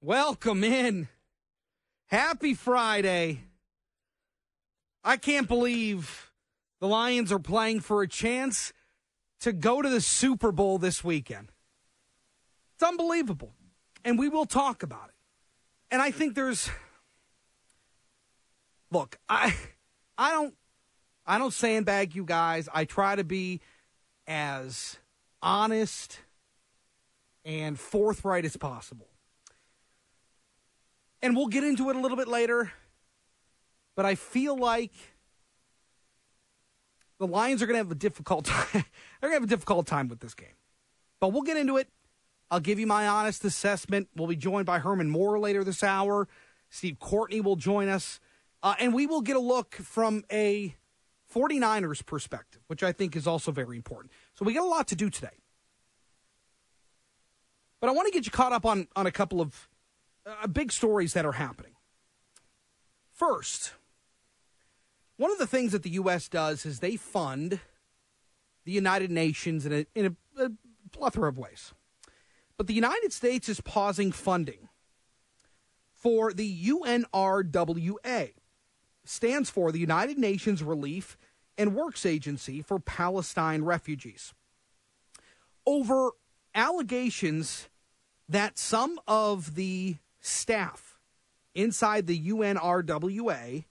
Welcome in. Happy Friday. I can't believe the Lions are playing for a chance to go to the Super Bowl this weekend. It's unbelievable. And we will talk about it. And I think there's Look, I I don't I don't sandbag you guys. I try to be as honest and forthright as possible. And we'll get into it a little bit later, but I feel like the Lions are going to have a difficult time. They're going to have a difficult time with this game. But we'll get into it. I'll give you my honest assessment. We'll be joined by Herman Moore later this hour. Steve Courtney will join us. Uh, and we will get a look from a 49ers perspective, which I think is also very important. So we got a lot to do today. But I want to get you caught up on, on a couple of uh, big stories that are happening. First, one of the things that the U.S. does is they fund the United Nations in a, in a, a plethora of ways. But the United States is pausing funding for the UNRWA, stands for the United Nations Relief and Works Agency for Palestine Refugees. Over allegations that some of the staff inside the UNRWA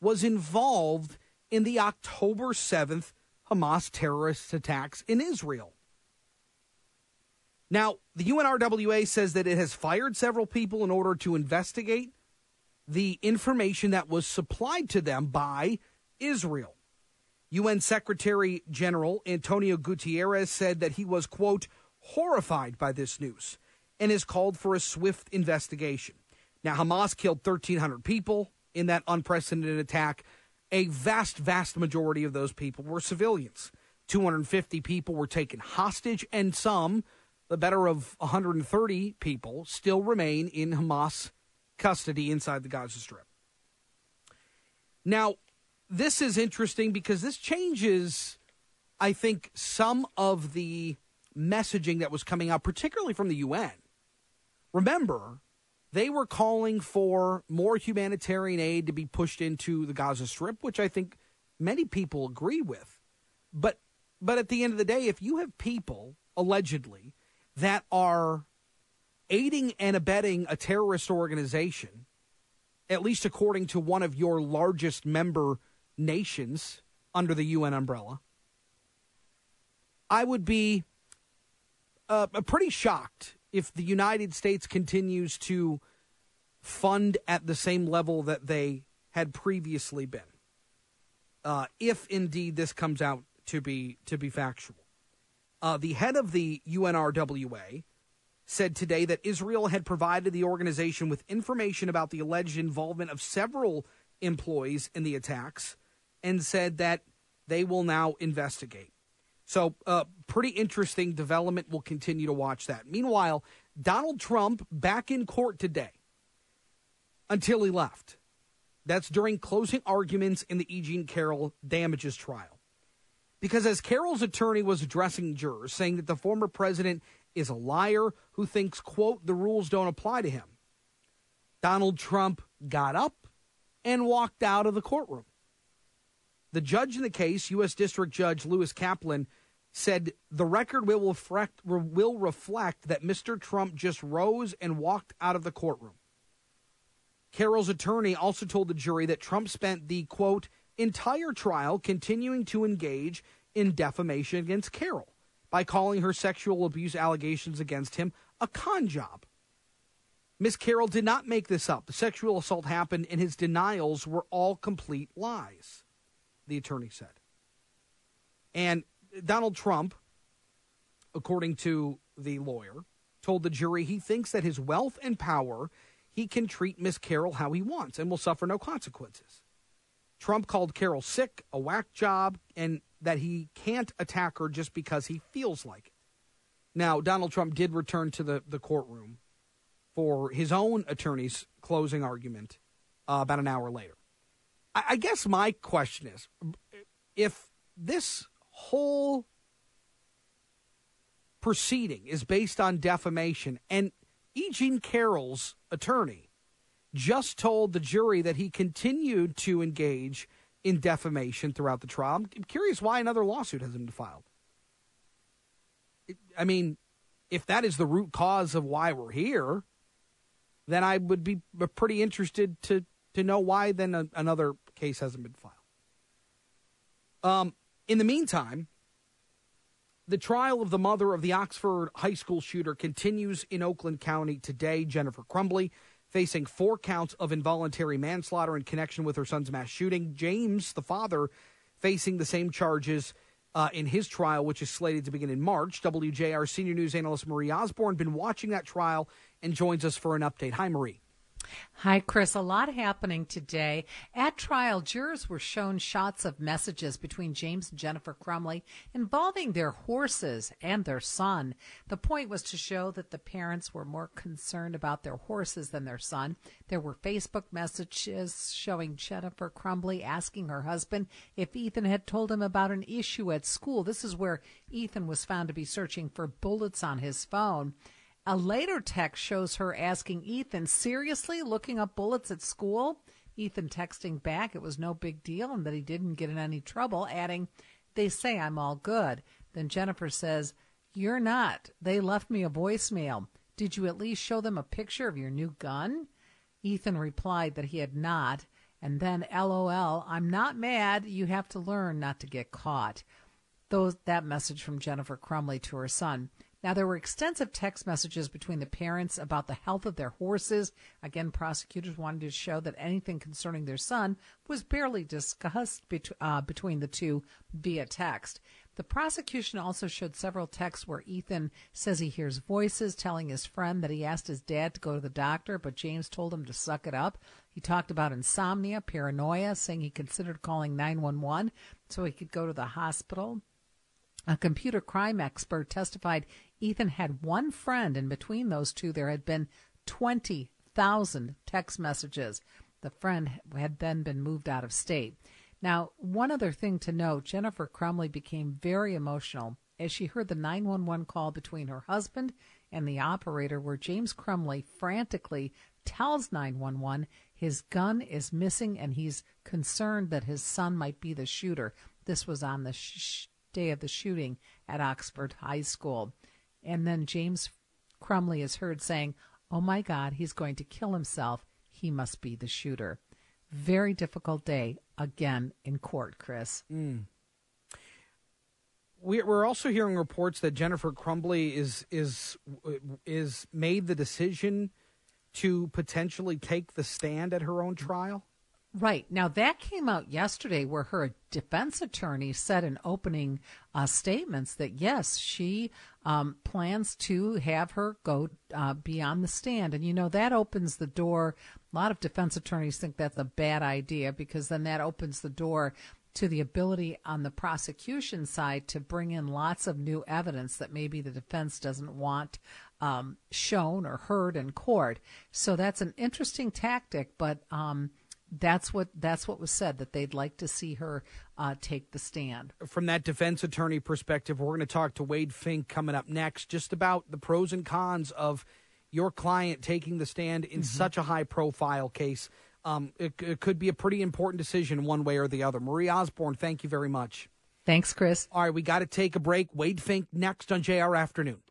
was involved in the October 7th Hamas terrorist attacks in Israel. Now, the UNRWA says that it has fired several people in order to investigate the information that was supplied to them by Israel. UN Secretary General Antonio Guterres said that he was, quote, horrified by this news and has called for a swift investigation. Now, Hamas killed 1,300 people in that unprecedented attack. A vast, vast majority of those people were civilians. 250 people were taken hostage, and some, the better of 130 people, still remain in Hamas custody inside the Gaza Strip. Now, this is interesting because this changes, I think, some of the messaging that was coming out, particularly from the UN. Remember, they were calling for more humanitarian aid to be pushed into the Gaza Strip, which I think many people agree with. But but at the end of the day, if you have people allegedly that are aiding and abetting a terrorist organization, at least according to one of your largest member nations under the UN umbrella, I would be uh, pretty shocked if the United States continues to fund at the same level that they had previously been. Uh, if indeed this comes out to be to be factual, uh, the head of the UNRWA said today that Israel had provided the organization with information about the alleged involvement of several employees in the attacks and said that they will now investigate. So, uh, pretty interesting development. We'll continue to watch that. Meanwhile, Donald Trump back in court today until he left. That's during closing arguments in the E. Jean Carroll damages trial. Because as Carroll's attorney was addressing jurors, saying that the former president is a liar who thinks, quote, the rules don't apply to him. Donald Trump got up and walked out of the courtroom. The judge in the case, U.S. District Judge Lewis Kaplan, said the record will reflect, will reflect that Mr. Trump just rose and walked out of the courtroom. Carroll's attorney also told the jury that Trump spent the, quote, entire trial continuing to engage in defamation against Carroll by calling her sexual abuse allegations against him a con job. Miss Carroll did not make this up. The sexual assault happened, and his denials were all complete lies, the attorney said. And Donald Trump, according to the lawyer, told the jury he thinks that his wealth and power, he can treat Miss Carroll how he wants and will suffer no consequences. Trump called Carroll sick, a whack job, and that he can't attack her just because he feels like it. Now, Donald Trump did return to the, the courtroom for his own attorney's closing argument uh, about an hour later. I, I guess my question is if this whole proceeding is based on defamation, and E. Jean Carroll's attorney just told the jury that he continued to engage in defamation throughout the trial. I'm curious why another lawsuit hasn't been filed. I mean, if that is the root cause of why we're here, then I would be pretty interested to to know why then a, another case hasn't been filed. Um, in the meantime, the trial of the mother of the Oxford high school shooter continues in Oakland County today. Jennifer Crumbley facing four counts of involuntary manslaughter in connection with her son's mass shooting. James, the father, facing the same charges uh, in his trial, which is slated to begin in March. WJR senior news analyst Marie Osborne been watching that trial and joins us for an update. Hi, Marie. Hi, Chris. A lot happening today. At trial, jurors were shown shots of messages between James and Jennifer Crumbley involving their horses and their son. The point was to show that the parents were more concerned about their horses than their son. There were Facebook messages showing Jennifer Crumbley asking her husband if Ethan had told him about an issue at school. This is where Ethan was found to be searching for bullets on his phone. A later text shows her asking Ethan, seriously looking up bullets at school? Ethan texting back it was no big deal and that he didn't get in any trouble, adding, They say I'm all good. Then Jennifer says, You're not. They left me a voicemail. Did you at least show them a picture of your new gun? Ethan replied that he had not, and then LOL, I'm not mad. You have to learn not to get caught. Those, that message from Jennifer Crumbley to her son. Now, there were extensive text messages between the parents about the health of their horses. Again, prosecutors wanted to show that anything concerning their son was barely discussed bet- uh, between the two via text. The prosecution also showed several texts where Ethan says he hears voices telling his friend that he asked his dad to go to the doctor, but James told him to suck it up. He talked about insomnia, paranoia, saying he considered calling 911 so he could go to the hospital. A computer crime expert testified Ethan had one friend, and between those two, there had been 20,000 text messages. The friend had then been moved out of state. Now, one other thing to note Jennifer Crumbley became very emotional as she heard the 911 call between her husband and the operator, where James Crumbley frantically tells 911 his gun is missing and he's concerned that his son might be the shooter. This was on the sh- day of the shooting at Oxford High School. And then James Crumbley is heard saying, Oh my God, he's going to kill himself. He must be the shooter. Very difficult day again in court, Chris. Mm. We're also hearing reports that Jennifer Crumbley is is is made the decision to potentially take the stand at her own trial. Right. Now, that came out yesterday where her defense attorney said in opening uh, statements that, yes, she um, plans to have her go uh, be on the stand. And, you know, that opens the door. A lot of defense attorneys think that's a bad idea because then that opens the door to the ability on the prosecution side to bring in lots of new evidence that maybe the defense doesn't want um, shown or heard in court. So that's an interesting tactic, but. Um, that's what that's what was said that they'd like to see her uh, take the stand. From that defense attorney perspective, we're going to talk to Wade Fink coming up next, just about the pros and cons of your client taking the stand in mm-hmm. such a high profile case. Um, it, it could be a pretty important decision one way or the other. Marie Osborne, thank you very much. Thanks, Chris. All right, we got to take a break. Wade Fink next on JR Afternoon.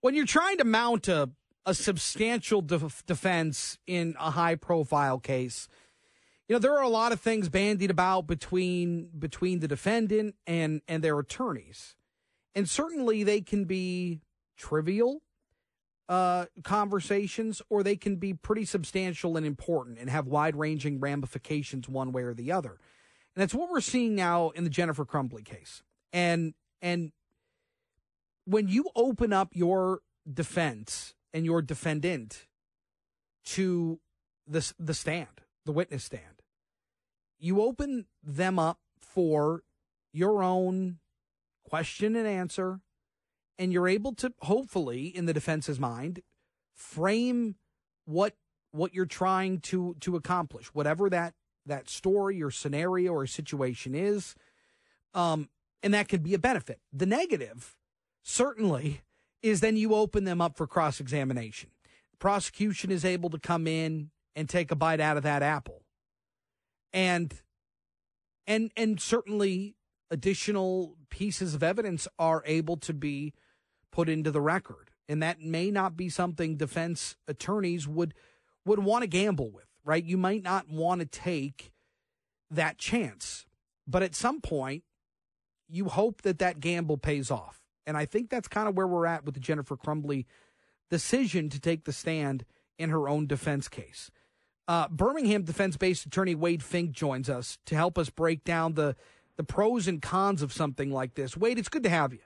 When you're trying to mount a a substantial def- defense in a high profile case. You know, there are a lot of things bandied about between between the defendant and and their attorneys. And certainly they can be trivial uh, conversations or they can be pretty substantial and important and have wide-ranging ramifications one way or the other. And that's what we're seeing now in the Jennifer Crumbley case. And and when you open up your defense and your defendant to the, the stand, the witness stand. You open them up for your own question and answer, and you're able to hopefully, in the defense's mind, frame what what you're trying to to accomplish, whatever that that story or scenario or situation is, um, and that could be a benefit. The negative, certainly, is then you open them up for cross examination. Prosecution is able to come in and take a bite out of that apple. And and and certainly additional pieces of evidence are able to be put into the record. And that may not be something defense attorneys would would want to gamble with, right? You might not want to take that chance. But at some point, you hope that that gamble pays off. And I think that's kind of where we're at with the Jennifer Crumbley decision to take the stand in her own defense case. Uh, Birmingham defense based attorney Wade Fink joins us to help us break down the, the pros and cons of something like this. Wade, it's good to have you.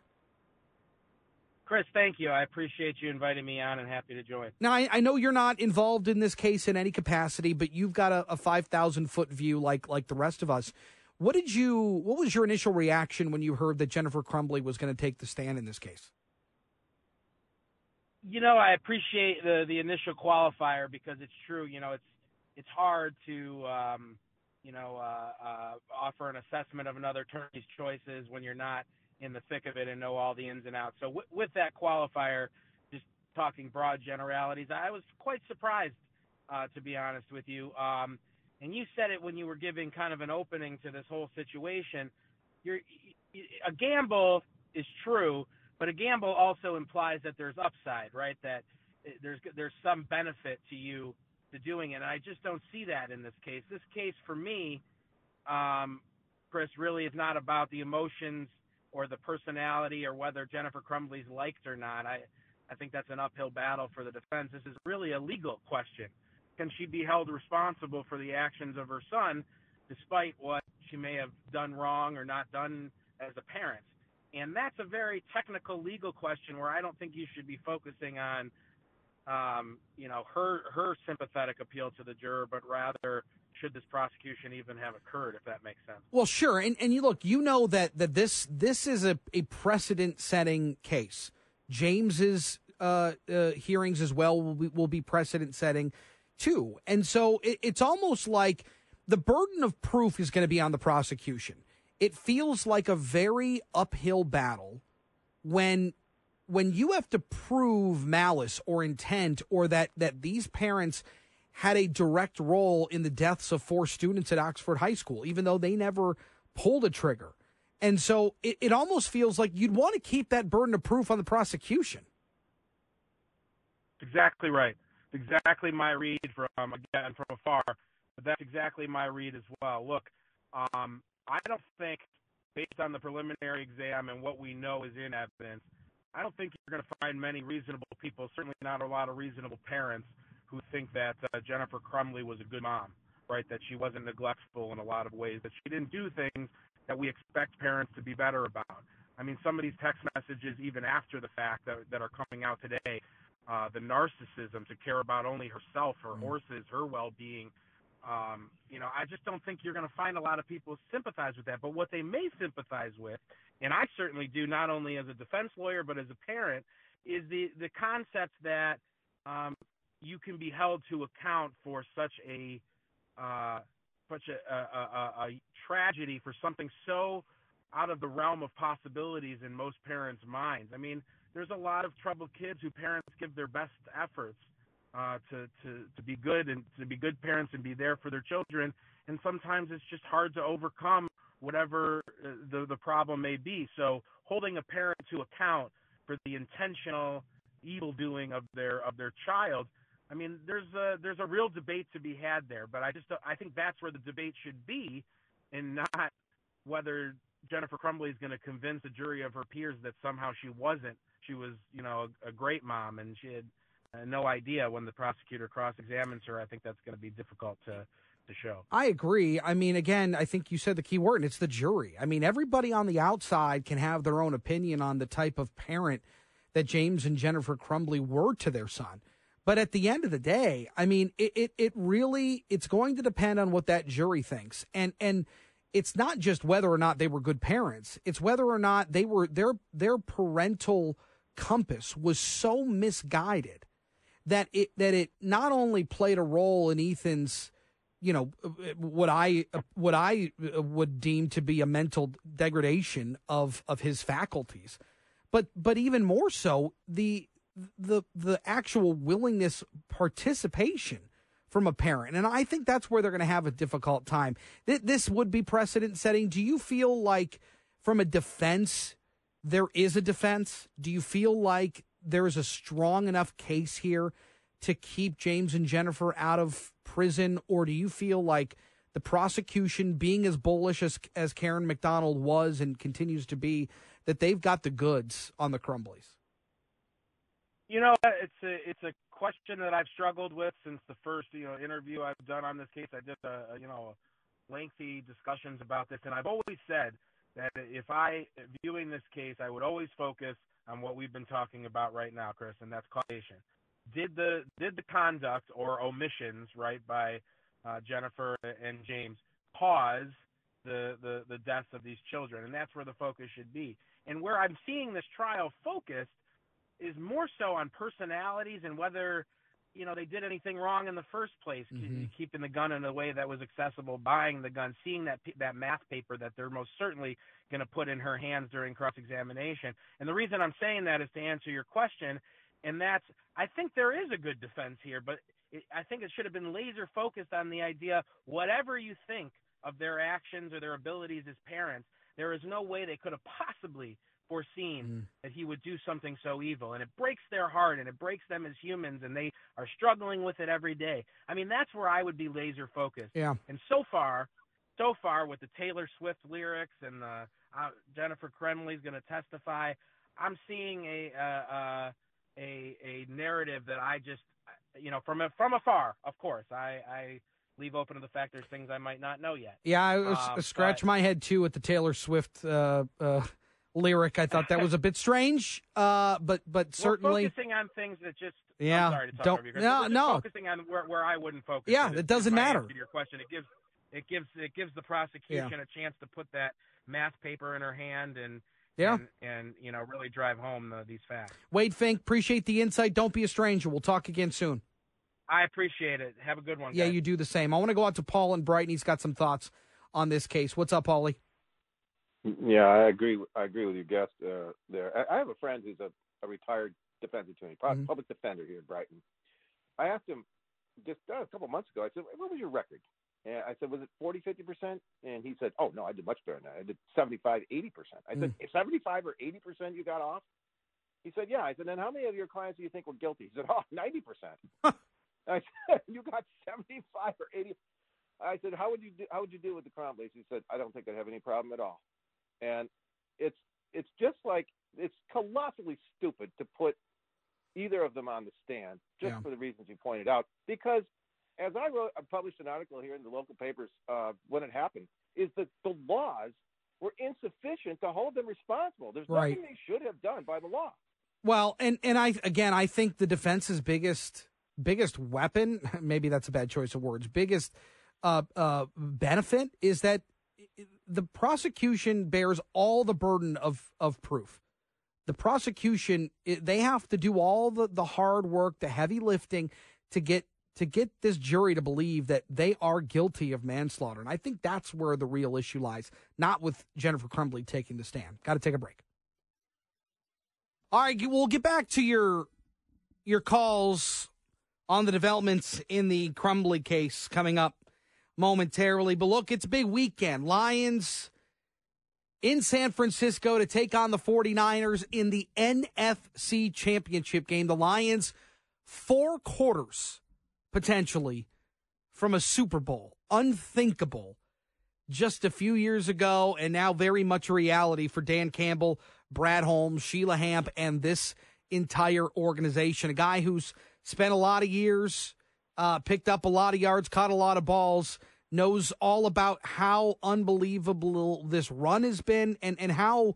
Chris, thank you. I appreciate you inviting me on and happy to join. Now, I, I know you're not involved in this case in any capacity, but you've got a, a 5,000 foot view like, like the rest of us. What did you? What was your initial reaction when you heard that Jennifer Crumbley was going to take the stand in this case? You know, I appreciate the the initial qualifier because it's true. You know, it's it's hard to um, you know uh, uh, offer an assessment of another attorney's choices when you're not in the thick of it and know all the ins and outs. So w- with that qualifier, just talking broad generalities, I was quite surprised, uh, to be honest with you. Um, and you said it when you were giving kind of an opening to this whole situation. You're, a gamble is true, but a gamble also implies that there's upside, right? That there's there's some benefit to you to doing it. And I just don't see that in this case. This case for me, um, Chris, really is not about the emotions or the personality or whether Jennifer Crumbley's liked or not. I I think that's an uphill battle for the defense. This is really a legal question can she be held responsible for the actions of her son, despite what she may have done wrong or not done as a parent? And that's a very technical legal question where I don't think you should be focusing on, um, you know, her her sympathetic appeal to the juror, but rather should this prosecution even have occurred, if that makes sense. Well, sure. And and you look, you know that that this this is a, a precedent setting case. James's uh, uh, hearings as well will be, will be precedent setting too. And so it, it's almost like the burden of proof is going to be on the prosecution. It feels like a very uphill battle when when you have to prove malice or intent or that that these parents had a direct role in the deaths of four students at Oxford High School, even though they never pulled a trigger. And so it, it almost feels like you'd want to keep that burden of proof on the prosecution. Exactly right exactly my read from again from afar. But that's exactly my read as well. Look, um, I don't think, based on the preliminary exam and what we know is in evidence, I don't think you're going to find many reasonable people, certainly not a lot of reasonable parents, who think that uh, Jennifer Crumbley was a good mom, right? That she wasn't neglectful in a lot of ways, that she didn't do things that we expect parents to be better about. I mean, some of these text messages, even after the fact, that, that are coming out today, uh, the narcissism to care about only herself, her mm. horses, her well-being. Um, you know, I just don't think you're going to find a lot of people sympathize with that. But what they may sympathize with, and I certainly do, not only as a defense lawyer but as a parent, is the the concept that um, you can be held to account for such a uh, such a, a, a, a tragedy for something so out of the realm of possibilities in most parents' minds. I mean, there's a lot of troubled kids who parents give their best efforts uh, to to to be good and to be good parents and be there for their children, and sometimes it's just hard to overcome whatever uh, the the problem may be. So holding a parent to account for the intentional evil doing of their of their child I mean, there's a there's a real debate to be had there, but I just I think that's where the debate should be, and not whether Jennifer Crumbley is going to convince a jury of her peers that somehow she wasn't she was, you know, a, a great mom, and she had uh, no idea when the prosecutor cross-examines her. I think that's going to be difficult to to show. I agree. I mean, again, I think you said the key word, and it's the jury. I mean, everybody on the outside can have their own opinion on the type of parent that James and Jennifer Crumbley were to their son. But at the end of the day, I mean, it, it, it really it's going to depend on what that jury thinks. And and it's not just whether or not they were good parents. It's whether or not they were their their parental compass was so misguided that it that it not only played a role in Ethan's you know what I what I would deem to be a mental degradation of of his faculties but but even more so the the the actual willingness participation from a parent. And I think that's where they're going to have a difficult time. This would be precedent setting. Do you feel like from a defense there is a defense? Do you feel like there is a strong enough case here to keep James and Jennifer out of prison or do you feel like the prosecution being as bullish as as Karen McDonald was and continues to be that they've got the goods on the Crumbleys? You know, it's a it's a question that I've struggled with since the first you know interview I've done on this case. I did a you know lengthy discussions about this, and I've always said that if I viewing this case, I would always focus on what we've been talking about right now, Chris, and that's causation. Did the did the conduct or omissions right by uh, Jennifer and James cause the, the the deaths of these children? And that's where the focus should be. And where I'm seeing this trial focused is more so on personalities and whether you know they did anything wrong in the first place, mm-hmm. keeping the gun in a way that was accessible, buying the gun, seeing that that math paper that they're most certainly going to put in her hands during cross examination. And the reason I'm saying that is to answer your question, and that's I think there is a good defense here, but it, I think it should have been laser focused on the idea whatever you think of their actions or their abilities as parents, there is no way they could have possibly foreseen mm. that he would do something so evil. And it breaks their heart and it breaks them as humans and they are struggling with it every day. I mean, that's where I would be laser focused. Yeah. And so far, so far with the Taylor Swift lyrics and the uh, Jennifer is going to testify, I'm seeing a, uh, uh, a, a narrative that I just, you know, from, from afar, of course, I, I, leave open to the fact there's things I might not know yet. Yeah, I was, uh, scratch but, my head too with the Taylor Swift uh, uh, lyric. I thought that was a bit strange, uh, but but certainly We're focusing on things that just yeah. I'm sorry to talk don't over you, no no focusing on where, where I wouldn't focus. Yeah, it, doesn't matter. Your question it gives it gives it gives the prosecution yeah. a chance to put that math paper in her hand and. Yeah, and, and you know, really drive home the, these facts. Wade Fink, appreciate the insight. Don't be a stranger. We'll talk again soon. I appreciate it. Have a good one. Yeah, you do the same. I want to go out to Paul and Brighton. He's got some thoughts on this case. What's up, Paulie? Yeah, I agree. I agree with your guest uh, there. I, have a friend who's a, a retired defense attorney, mm-hmm. public defender here in Brighton. I asked him just uh, a couple months ago. I said, "What was your record?" And I said, "Was it 40, 50 percent?" And he said, "Oh no, I did much better than that. I did 75, 80 percent." I said, mm. "75 or 80 percent you got off?" He said, "Yeah." I said, "Then how many of your clients do you think were guilty?" He said, "Oh, 90 percent." I said, "You got 75 or 80." I said, "How would you do? How would you deal with the Crumbleys?" He said, "I don't think I'd have any problem at all." And it's it's just like it's colossally stupid to put either of them on the stand just yeah. for the reasons you pointed out. Because as I wrote, I published an article here in the local papers uh, when it happened, is that the laws were insufficient to hold them responsible. There's right. nothing they should have done by the law. Well, and and I again, I think the defense's biggest biggest weapon, maybe that's a bad choice of words, biggest uh, uh, benefit is that the prosecution bears all the burden of of proof. The prosecution they have to do all the the hard work, the heavy lifting to get to get this jury to believe that they are guilty of manslaughter. And I think that's where the real issue lies, not with Jennifer Crumbley taking the stand. Got to take a break. All right, we'll get back to your your calls on the developments in the Crumbley case coming up momentarily. But look, it's a big weekend. Lions in San Francisco to take on the 49ers in the NFC Championship game. The Lions, four quarters potentially from a Super Bowl. Unthinkable just a few years ago, and now very much a reality for Dan Campbell, Brad Holmes, Sheila Hamp, and this entire organization. A guy who's spent a lot of years uh, picked up a lot of yards, caught a lot of balls, knows all about how unbelievable this run has been and, and how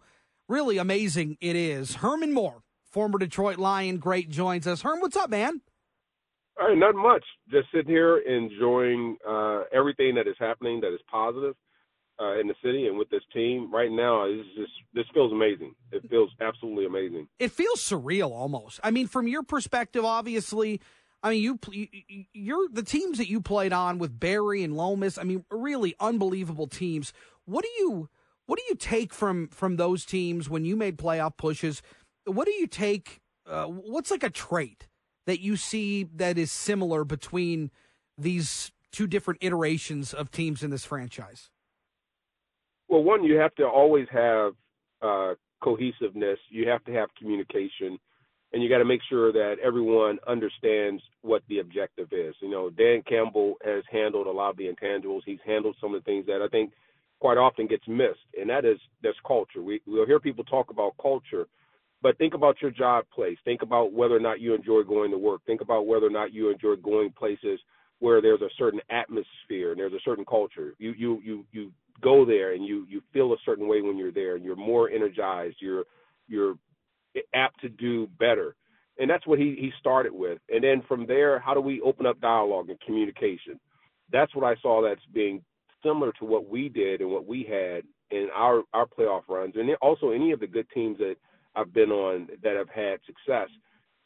really amazing it is. Herman Moore, former Detroit Lion great, joins us. Herm, what's up, man? All right, not much. Just sitting here enjoying uh, everything that is happening that is positive uh, in the city and with this team right now. This just this feels amazing. It feels absolutely amazing. It feels surreal almost. I mean, from your perspective, obviously I mean, you you're the teams that you played on with Barry and Lomas. I mean, really unbelievable teams. What do you what do you take from from those teams when you made playoff pushes? what do you take? Uh, what's like a trait that you see that is similar between these two different iterations of teams in this franchise? Well, one, you have to always have uh, cohesiveness. You have to have communication, and you got to make sure that everyone understands what the objective is. You know, Dan Campbell has handled a lot of the intangibles. He's handled some of the things that I think quite often gets missed, and that is that's culture. We we'll hear people talk about culture, but think about your job place. Think about whether or not you enjoy going to work. Think about whether or not you enjoy going places where there's a certain atmosphere and there's a certain culture. You you you you go there and you you feel a certain way when you're there and you're more energized. You're you're apt to do better. And that's what he, he started with. And then from there, how do we open up dialogue and communication? That's what I saw that's being similar to what we did and what we had in our, our playoff runs. And also any of the good teams that I've been on that have had success.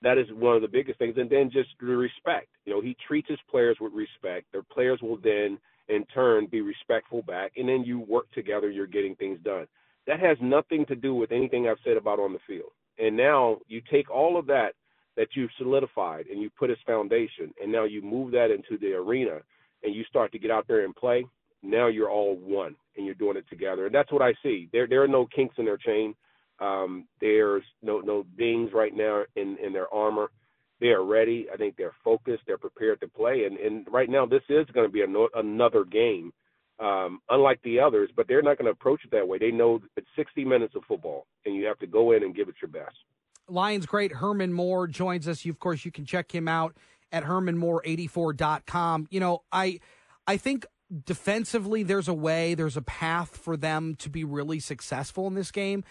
That is one of the biggest things. And then just the respect. You know, he treats his players with respect. Their players will then in turn be respectful back. And then you work together, you're getting things done. That has nothing to do with anything I've said about on the field. And now you take all of that that you've solidified and you put as foundation, and now you move that into the arena and you start to get out there and play. Now you're all one and you're doing it together. And that's what I see. There there are no kinks in their chain. Um, there's no no dings right now in, in their armor. They are ready. I think they're focused. They're prepared to play. And, and right now, this is going to be a, another game, um, unlike the others. But they're not going to approach it that way. They know it's 60 minutes of football, and you have to go in and give it your best. Lions great Herman Moore joins us. You, of course, you can check him out at hermanmoore84.com. You know, I I think defensively there's a way, there's a path for them to be really successful in this game.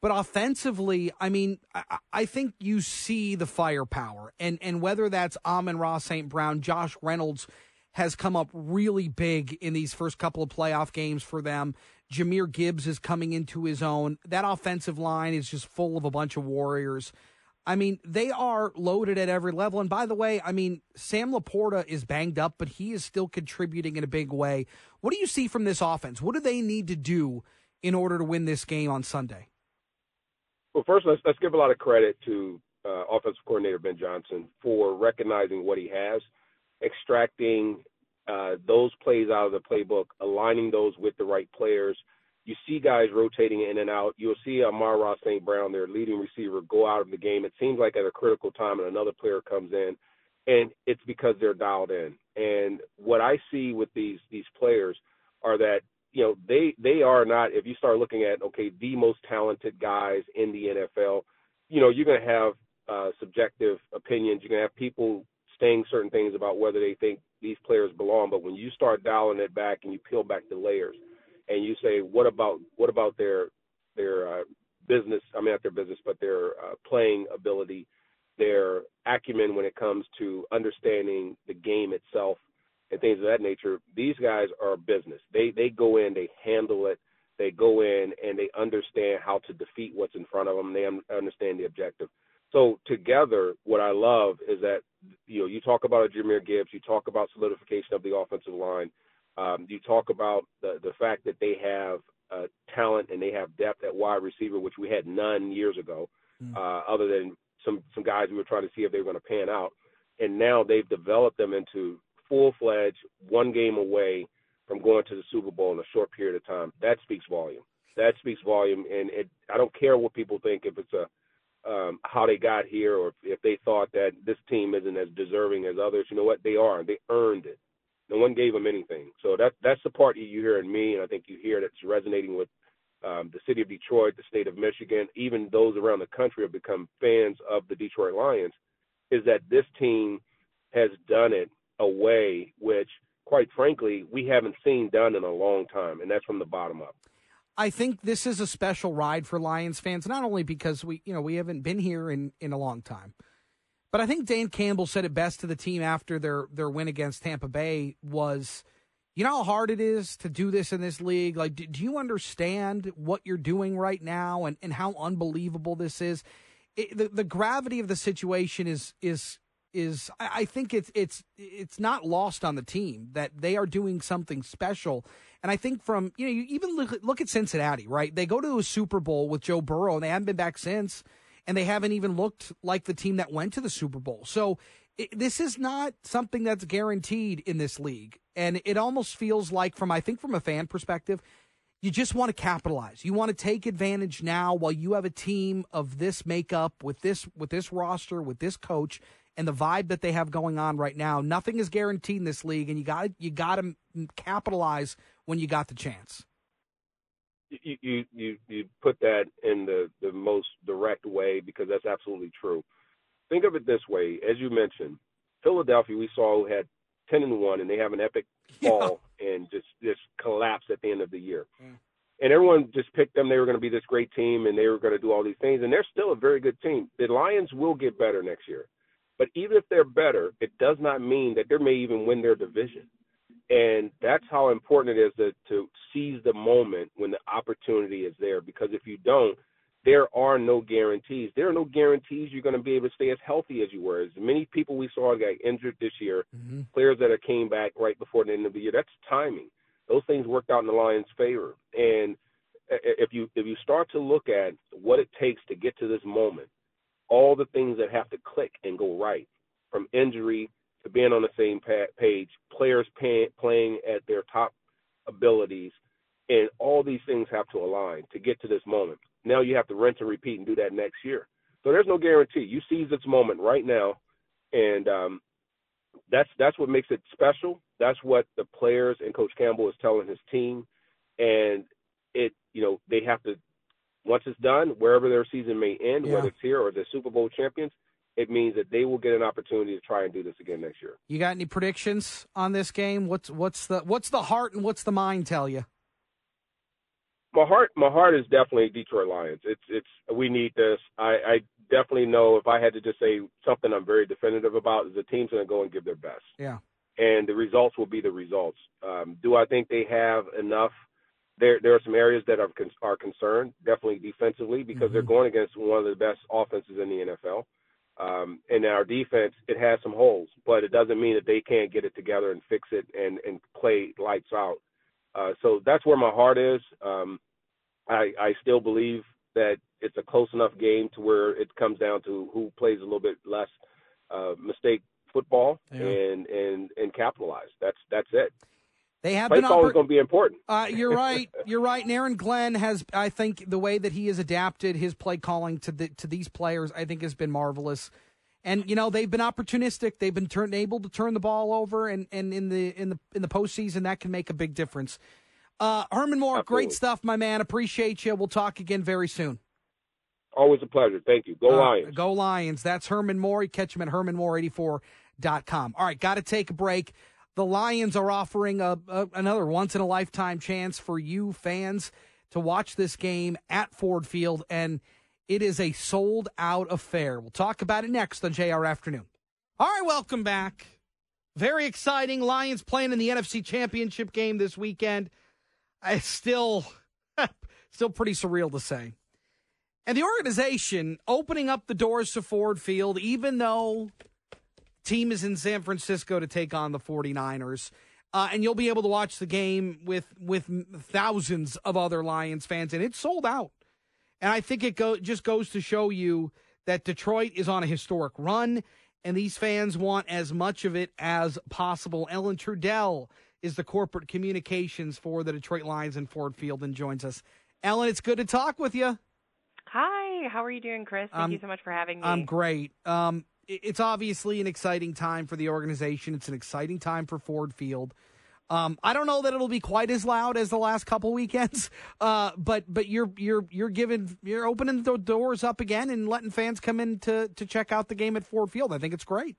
But offensively, I mean, I, I think you see the firepower, and and whether that's Amon-Ra St. Brown, Josh Reynolds has come up really big in these first couple of playoff games for them. Jahmyr Gibbs is coming into his own. That offensive line is just full of a bunch of warriors. I mean, they are loaded at every level. And by the way, I mean, Sam LaPorta is banged up, but he is still contributing in a big way. What do you see from this offense? What do they need to do in order to win this game on Sunday? Well, first, let's, let's give a lot of credit to uh, offensive coordinator Ben Johnson for recognizing what he has, extracting uh, those plays out of the playbook, aligning those with the right players. You see guys rotating in and out. You'll see Amon-Ra St. Brown, their leading receiver, go out of the game. It seems like at a critical time, and another player comes in, and it's because they're dialed in. And what I see with these these players are that you know they they are not. If you start looking at okay, the most talented guys in the NFL, you know you're going to have uh, subjective opinions. You're going to have people saying certain things about whether they think these players belong. But when you start dialing it back and you peel back the layers, and you say, what about what about their their uh, business? I mean, not their business, but their uh, playing ability, their acumen when it comes to understanding the game itself and things of that nature. These guys are business. They they go in, they handle it. They go in and they understand how to defeat what's in front of them. They understand the objective. So together, what I love is that you know you talk about a Jahmyr Gibbs, you talk about solidification of the offensive line, um, you talk about the the fact that they have uh, talent and they have depth at wide receiver, which we had none years ago, mm. uh, other than some some guys we were trying to see if they were going to pan out, and now they've developed them into full fledged, one game away from going to the Super Bowl in a short period of time. That speaks volume. That speaks volume, and it, I don't care what people think if it's a um, how they got here or if they thought that this team isn't as deserving as others. You know what? They are. They earned it. No one gave them anything. So that that's the part you hear in me, and I think you hear that's resonating with um, the city of Detroit, the state of Michigan, even those around the country have become fans of the Detroit Lions. Is that this team has done it a way which, quite frankly, we haven't seen done in a long time, and that's from the bottom up. I think this is a special ride for Lions fans, not only because we, you know, we haven't been here in, in a long time, but I think Dan Campbell said it best to the team after their their win against Tampa Bay was, you know how hard it is to do this in this league. Like, do, do you understand what you're doing right now and and how unbelievable this is? It, the the gravity of the situation is is is I think it's it's it's not lost on the team that they are doing something special. And I think from you know you even look, look at Cincinnati, right? They go to a Super Bowl with Joe Burrow and they haven't been back since. and they haven't even looked like the team that went to the Super Bowl. So it, this is not something that's guaranteed in this league, and it almost feels like, from I think from a fan perspective, you just want to capitalize. You want to take advantage now while you have a team of this makeup with this with this roster with this coach and the vibe that they have going on right now. Nothing is guaranteed in this league, and you got you got to capitalize when you got the chance. You, you you you put that in the the most direct way because that's absolutely true. Think of it this way: as you mentioned, Philadelphia, we saw who had ten and one, and they have an epic fall yeah. and just just collapse at the end of the year. Mm. And everyone just picked them. They were going to be this great team, and they were going to do all these things. And they're still a very good team. The Lions will get better next year. But even if they're better, it does not mean that they may even win their division. And that's how important it is to, to seize the moment when the opportunity is there. Because if you don't, there are no guarantees. There are no guarantees you're going to be able to stay as healthy as you were. As many people we saw got injured this year, mm-hmm. players that have came back right before the end of the year, that's timing. Those things worked out in the Lions' favor. And if you if you start to look at what it takes to get to this moment, all the things that have to click and go right, from injury to being on the same page, players pay, playing at their top abilities, and all these things have to align to get to this moment. Now you have to rinse and repeat and do that next year. So there's no guarantee. You seize this moment right now, and um, that's that's what makes it special. That's what the players and Coach Campbell is telling his team, and it you know they have to once it's done, wherever their season may end, yeah. whether it's here or the Super Bowl champions, it means that they will get an opportunity to try and do this again next year. You got any predictions on this game? What's what's the what's the heart and what's the mind tell you? My heart, my heart is definitely Detroit Lions. It's it's we need this. I, I definitely know if I had to just say something I'm very definitive about is the team's going to go and give their best. Yeah. And the results will be the results. Um, do I think they have enough there there are some areas that are are concerned, definitely defensively, because mm-hmm. they're going against one of the best offenses in the NFL. Um, and our defense, it has some holes, but it doesn't mean that they can't get it together and fix it and and play lights out. Uh, so that's where my heart is. Um, I I still believe that it's a close enough game to where it comes down to who plays a little bit less uh, mistake football yeah. and and and capitalize. That's that's it. They have Play been oppor- going to be important. Uh, you're right. You're right. And Aaron Glenn has, I think, the way that he has adapted his play calling to the to these players, I think, has been marvelous. And you know they've been opportunistic. They've been turn, able to turn the ball over, and, and in the in the in the postseason that can make a big difference. Uh, Herman Moore, Absolutely. great stuff, my man. Appreciate you. We'll talk again very soon. Always a pleasure. Thank you. Go uh, Lions. Go Lions. That's Herman Moore. You catch him at hermanmoore84.com. All right, got to take a break the Lions are offering a, a, another once in a lifetime chance for you fans to watch this game at Ford Field, and it is a sold out affair. We'll talk about it next on JR Afternoon. All right, welcome back. Very exciting. Lions playing in the NFC Championship game this weekend. It's still, still pretty surreal to say. And the organization opening up the doors to Ford Field, even though team is in San Francisco to take on the 49ers. Uh, and you'll be able to watch the game with with thousands of other Lions fans, and it's sold out. And I think it go, just goes to show you that Detroit is on a historic run, and these fans want as much of it as possible. Ellen Trudell is the corporate communications for the Detroit Lions in Ford Field and joins us. Ellen, it's good to talk with you. Hi, how are you doing, Chris? Thank um, you so much for having me. I'm great. Um, it's obviously an exciting time for the organization. It's an exciting time for Ford Field. Um, I don't know that it'll be quite as loud as the last couple weekends, uh, but but you're you're you're giving you're opening the doors up again and letting fans come in to to check out the game at Ford Field. I think it's great.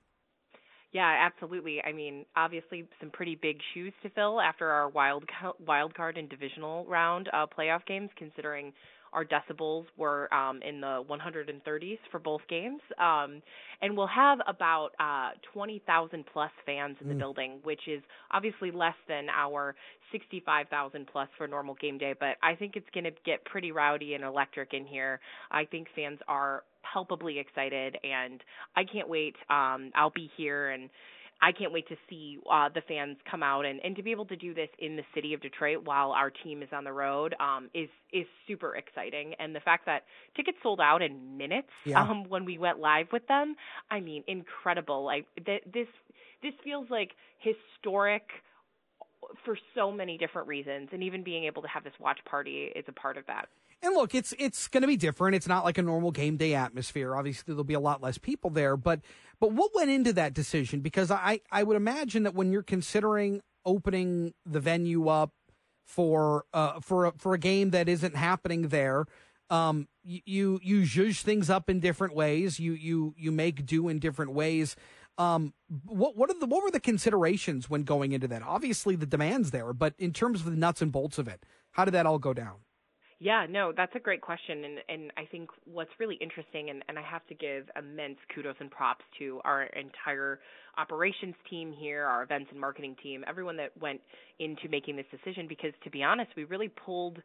Yeah, absolutely. I mean, obviously, some pretty big shoes to fill after our wild wild card and divisional round uh, playoff games, considering our decibels were um, in the 130s for both games. Um, and we'll have about uh, 20,000 plus fans in the mm. building, which is obviously less than our 65,000 plus for normal game day. But I think it's going to get pretty rowdy and electric in here. I think fans are palpably excited, and I can't wait. Um, I'll be here and I can't wait to see uh, the fans come out and, and to be able to do this in the city of Detroit while our team is on the road um, is is super exciting. And the fact that tickets sold out in minutes Yeah. um, when we went live with them, I mean, incredible. Like th- this this feels like historic for so many different reasons, and even being able to have this watch party is a part of that. And look, it's it's going to be different. It's not like a normal game day atmosphere. Obviously, there'll be a lot less people there. But but what went into that decision? Because I I would imagine that when you're considering opening the venue up for uh for a, for a game that isn't happening there, um you you, zhuzh things up in different ways. You you you make do in different ways. Um, what what are the what were the considerations when going into that? Obviously, the demands there, but in terms of the nuts and bolts of it, how did that all go down? Yeah, no, that's a great question, and and I think what's really interesting, and and I have to give immense kudos and props to our entire operations team here, our events and marketing team, everyone that went into making this decision. Because to be honest, we really pulled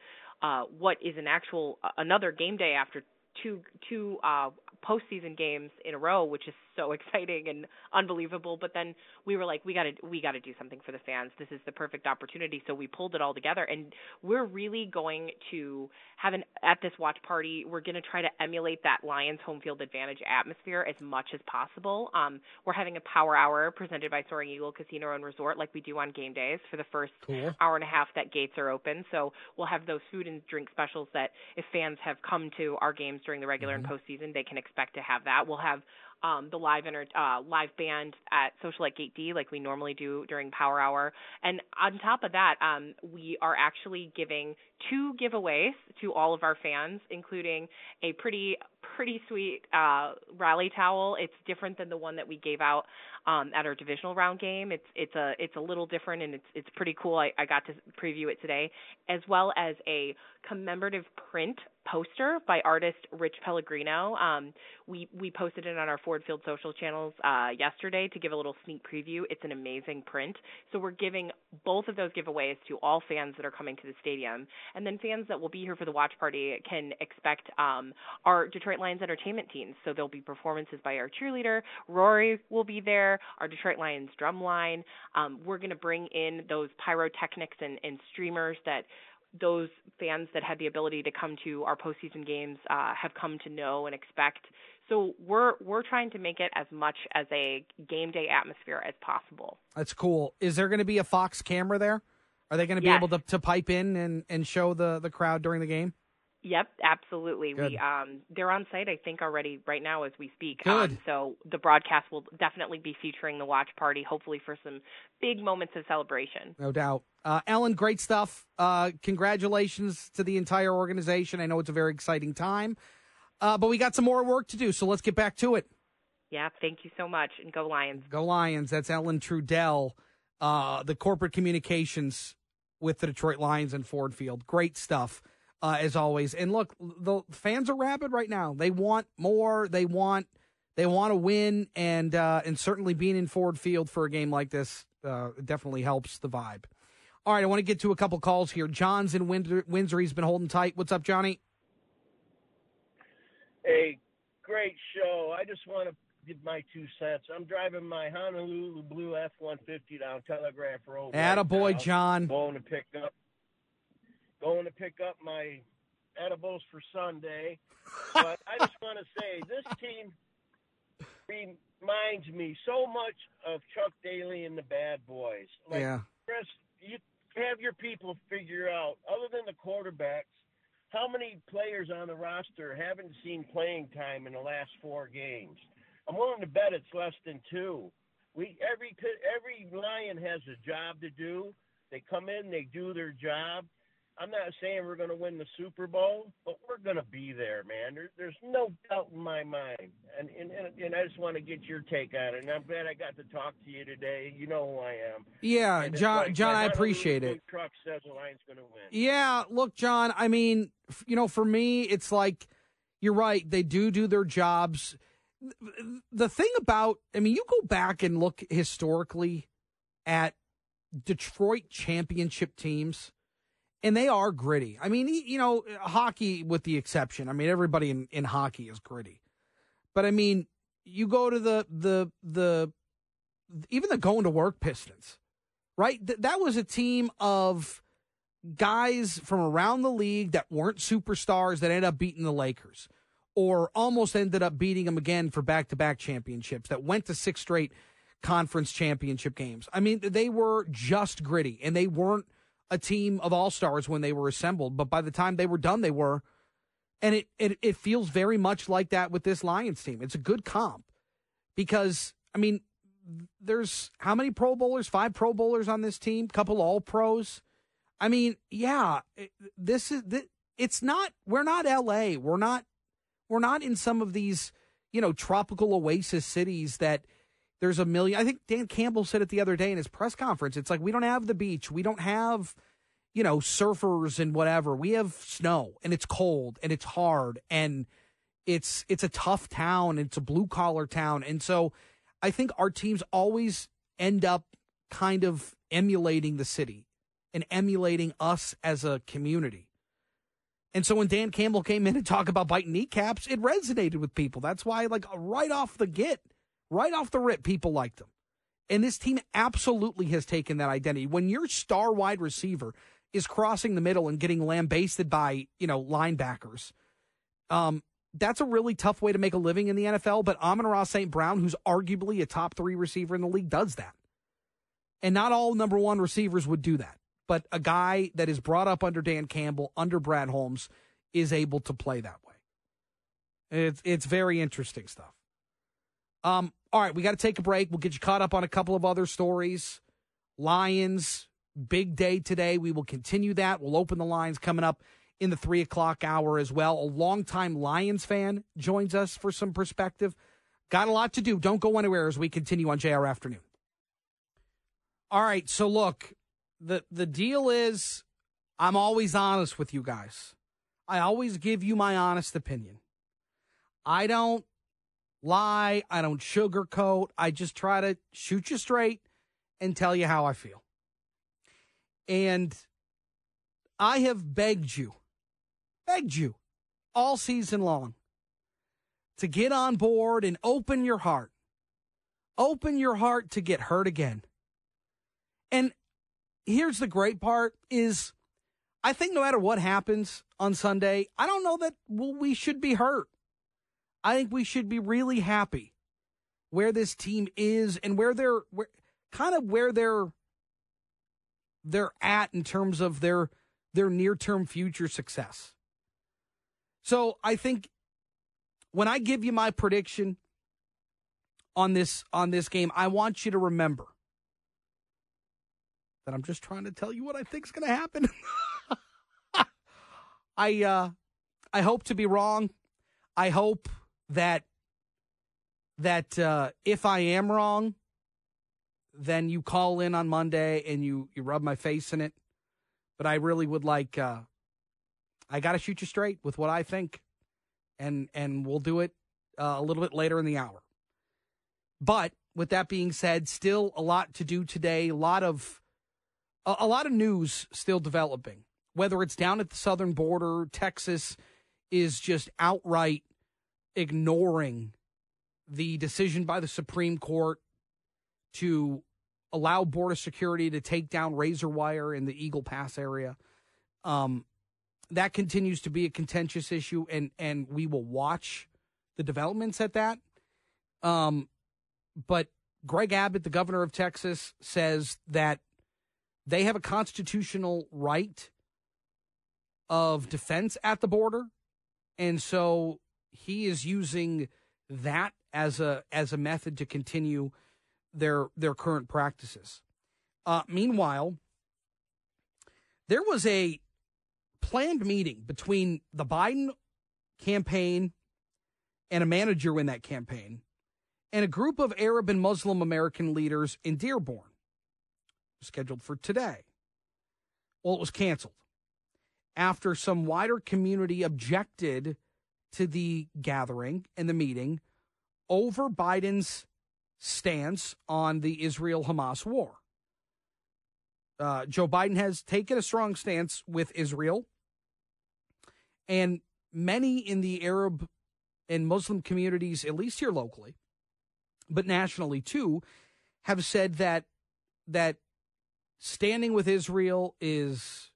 uh, what is an actual another game day after two two uh, postseason games in a row, which is so exciting and unbelievable. But then we were like, we got to we got to do something for the fans. This is the perfect opportunity. So we pulled it all together, and we're really going to have an at this watch party. We're going to try to emulate that Lions home field advantage atmosphere as much as possible. Um, we're having a power hour presented by Soaring Eagle Casino and Resort, like we do on game days, for the first Cool. hour and a half that gates are open. So we'll have those food and drink specials that if fans have come to our games during the regular and postseason, they can expect to have that. We'll have um, the live enter- uh, live band at Social at Gate D, like we normally do during Power Hour. And on top of that, um, we are actually giving two giveaways to all of our fans, including a pretty pretty sweet uh, rally towel. It's different than the one that we gave out um, at our divisional round game. It's it's a it's a little different and it's it's pretty cool. I, I got to preview it today, as well as a commemorative print poster by artist Rich Pellegrino. Um, we we posted it on our Ford Field social channels uh, yesterday to give a little sneak preview. It's an amazing print. So we're giving both of those giveaways to all fans that are coming to the stadium, and then fans that will be here for the watch party can expect um, our Detroit Lions entertainment teams. So there'll be performances by our cheerleader Rory will be there, our Detroit Lions drum line. Um, we're going to bring in those pyrotechnics and, and streamers that those fans that had the ability to come to our postseason games uh, have come to know and expect. So we're we're trying to make it as much as a game day atmosphere as possible. That's cool. Is there going to be a Fox camera there? Are they going to be Yes. able to, to pipe in and, and show the, the crowd during the game? Yep, absolutely. Good. We um they're on site I think already right now as we speak. Good. Um, so the broadcast will definitely be featuring the watch party, hopefully for some big moments of celebration. No doubt. Uh, Ellen, great stuff. Uh, congratulations to the entire organization. I know it's a very exciting time, uh, but we got some more work to do, so let's get back to it. Yeah, thank you so much and go Lions. Go Lions. That's Ellen Trudell, uh, the corporate communications with the Detroit Lions and Ford Field. Great stuff, uh, as always. And look, the fans are rabid right now. They want more. They want they want to win, and uh, and certainly being in Ford Field for a game like this uh, definitely helps the vibe. All right, I want to get to a couple calls here. John's in Windsor. Windsor. He's been holding tight. What's up, Johnny? Hey, great show. I just want to give my two cents. I'm driving my Honolulu Blue F-150 down Telegraph Road. right Attaboy, now. John. Going to pick up, going to pick up my edibles for Sunday. But I just want to say this team reminds me so much of Chuck Daly and the Bad Boys. Like, yeah. Chris, you have your people figure out, other than the quarterbacks, how many players on the roster haven't seen playing time in the last four games? I'm willing to bet it's less than two. We every every Lion has a job to do. They come in, they do their job. I'm not saying we're going to win the Super Bowl, but we're going to be there, man. There, there's no doubt in my mind. And, and and I just want to get your take on it. And I'm glad I got to talk to you today. You know who I am. Yeah, John. like John, my I appreciate it. Truck says the Lions going to win. Yeah, look, John, I mean, you know, for me, it's like you're right. They do do their jobs. The thing about, I mean, you go back and look historically at Detroit championship teams, and they are gritty. I mean, you know, hockey with the exception. I mean, everybody in, in hockey is gritty. But I mean, you go to the the the even the going to work Pistons, right? Th- that was a team of guys from around the league that weren't superstars that ended up beating the Lakers or almost ended up beating them again for back to back championships that went to six straight conference championship games. I mean, they were just gritty and they weren't a team of all stars when they were assembled, but by the time they were done, they were. And it, it, it feels very much like that with this Lions team. It's a good comp because, I mean, there's how many Pro Bowlers? Five Pro Bowlers on this team, couple All Pros. I mean, yeah, this is it's not. We're not L.A. We're not. We're not in some of these, you know, tropical oasis cities that there's a million. I think Dan Campbell said it the other day in his press conference. It's like we don't have the beach. We don't have, you know, surfers and whatever. We have snow and it's cold and it's hard and it's it's a tough town. It's a blue collar town, and so I think our teams always end up kind of emulating the city and emulating us as a community. And so when Dan Campbell came in and talked about biting kneecaps, it resonated with people. That's why, like, right off the get, right off the rip, people liked him. And this team absolutely has taken that identity. When your star wide receiver is crossing the middle and getting lambasted by, you know, linebackers, um, that's a really tough way to make a living in the NFL. But Amon-Ra St. Brown, who's arguably a top three receiver in the league, does that. And not all number one receivers would do that. But a guy that is brought up under Dan Campbell, under Brad Holmes, is able to play that way. It's it's very interesting stuff. Um, all right, we got to take a break. We'll get you caught up on a couple of other stories. Lions, big day today. We will continue that. We'll open the lines coming up in the three o'clock hour as well. A longtime Lions fan joins us for some perspective. Got a lot to do. Don't go anywhere as we continue on JR Afternoon. All right, so look, the the deal is I'm always honest with you guys. I always give you my honest opinion. I don't lie, I don't sugarcoat. I just try to shoot you straight and tell you how I feel. And I have begged you begged you all season long to get on board and open your heart. Open your heart to get hurt again. And here's the great part is I think no matter what happens on Sunday, I don't know that we should be hurt. I think we should be really happy where this team is and where they're where kind of where they're they're at in terms of their their near-term future success. So I think when I give you my prediction on this on this game, I want you to remember that I'm just trying to tell you what I think is going to happen. I uh I hope to be wrong. I hope that that uh if I am wrong, then you call in on Monday and you you rub my face in it. But I really would like uh I got to shoot you straight with what I think, and and we'll do it uh, a little bit later in the hour. But with that being said, still a lot to do today. A lot of a, a lot of news still developing. Whether it's down at the southern border, Texas is just outright ignoring the decision by the Supreme Court to allow border security to take down razor wire in the Eagle Pass area. Um, that continues to be a contentious issue, and and we will watch the developments at that. Um, but Greg Abbott, the governor of Texas, says that they have a constitutional right of defense at the border, and so he is using that as a as a method to continue their their current practices. Uh, meanwhile, there was a planned meeting between the Biden campaign and a manager in that campaign and a group of Arab and Muslim American leaders in Dearborn, scheduled for today. Well, it was canceled after some wider community objected to the gathering and the meeting over Biden's stance on the Israel Hamas war. Uh, Joe Biden has taken a strong stance with Israel and many in the Arab and Muslim communities, at least here locally, but nationally too, have said that that standing with Israel is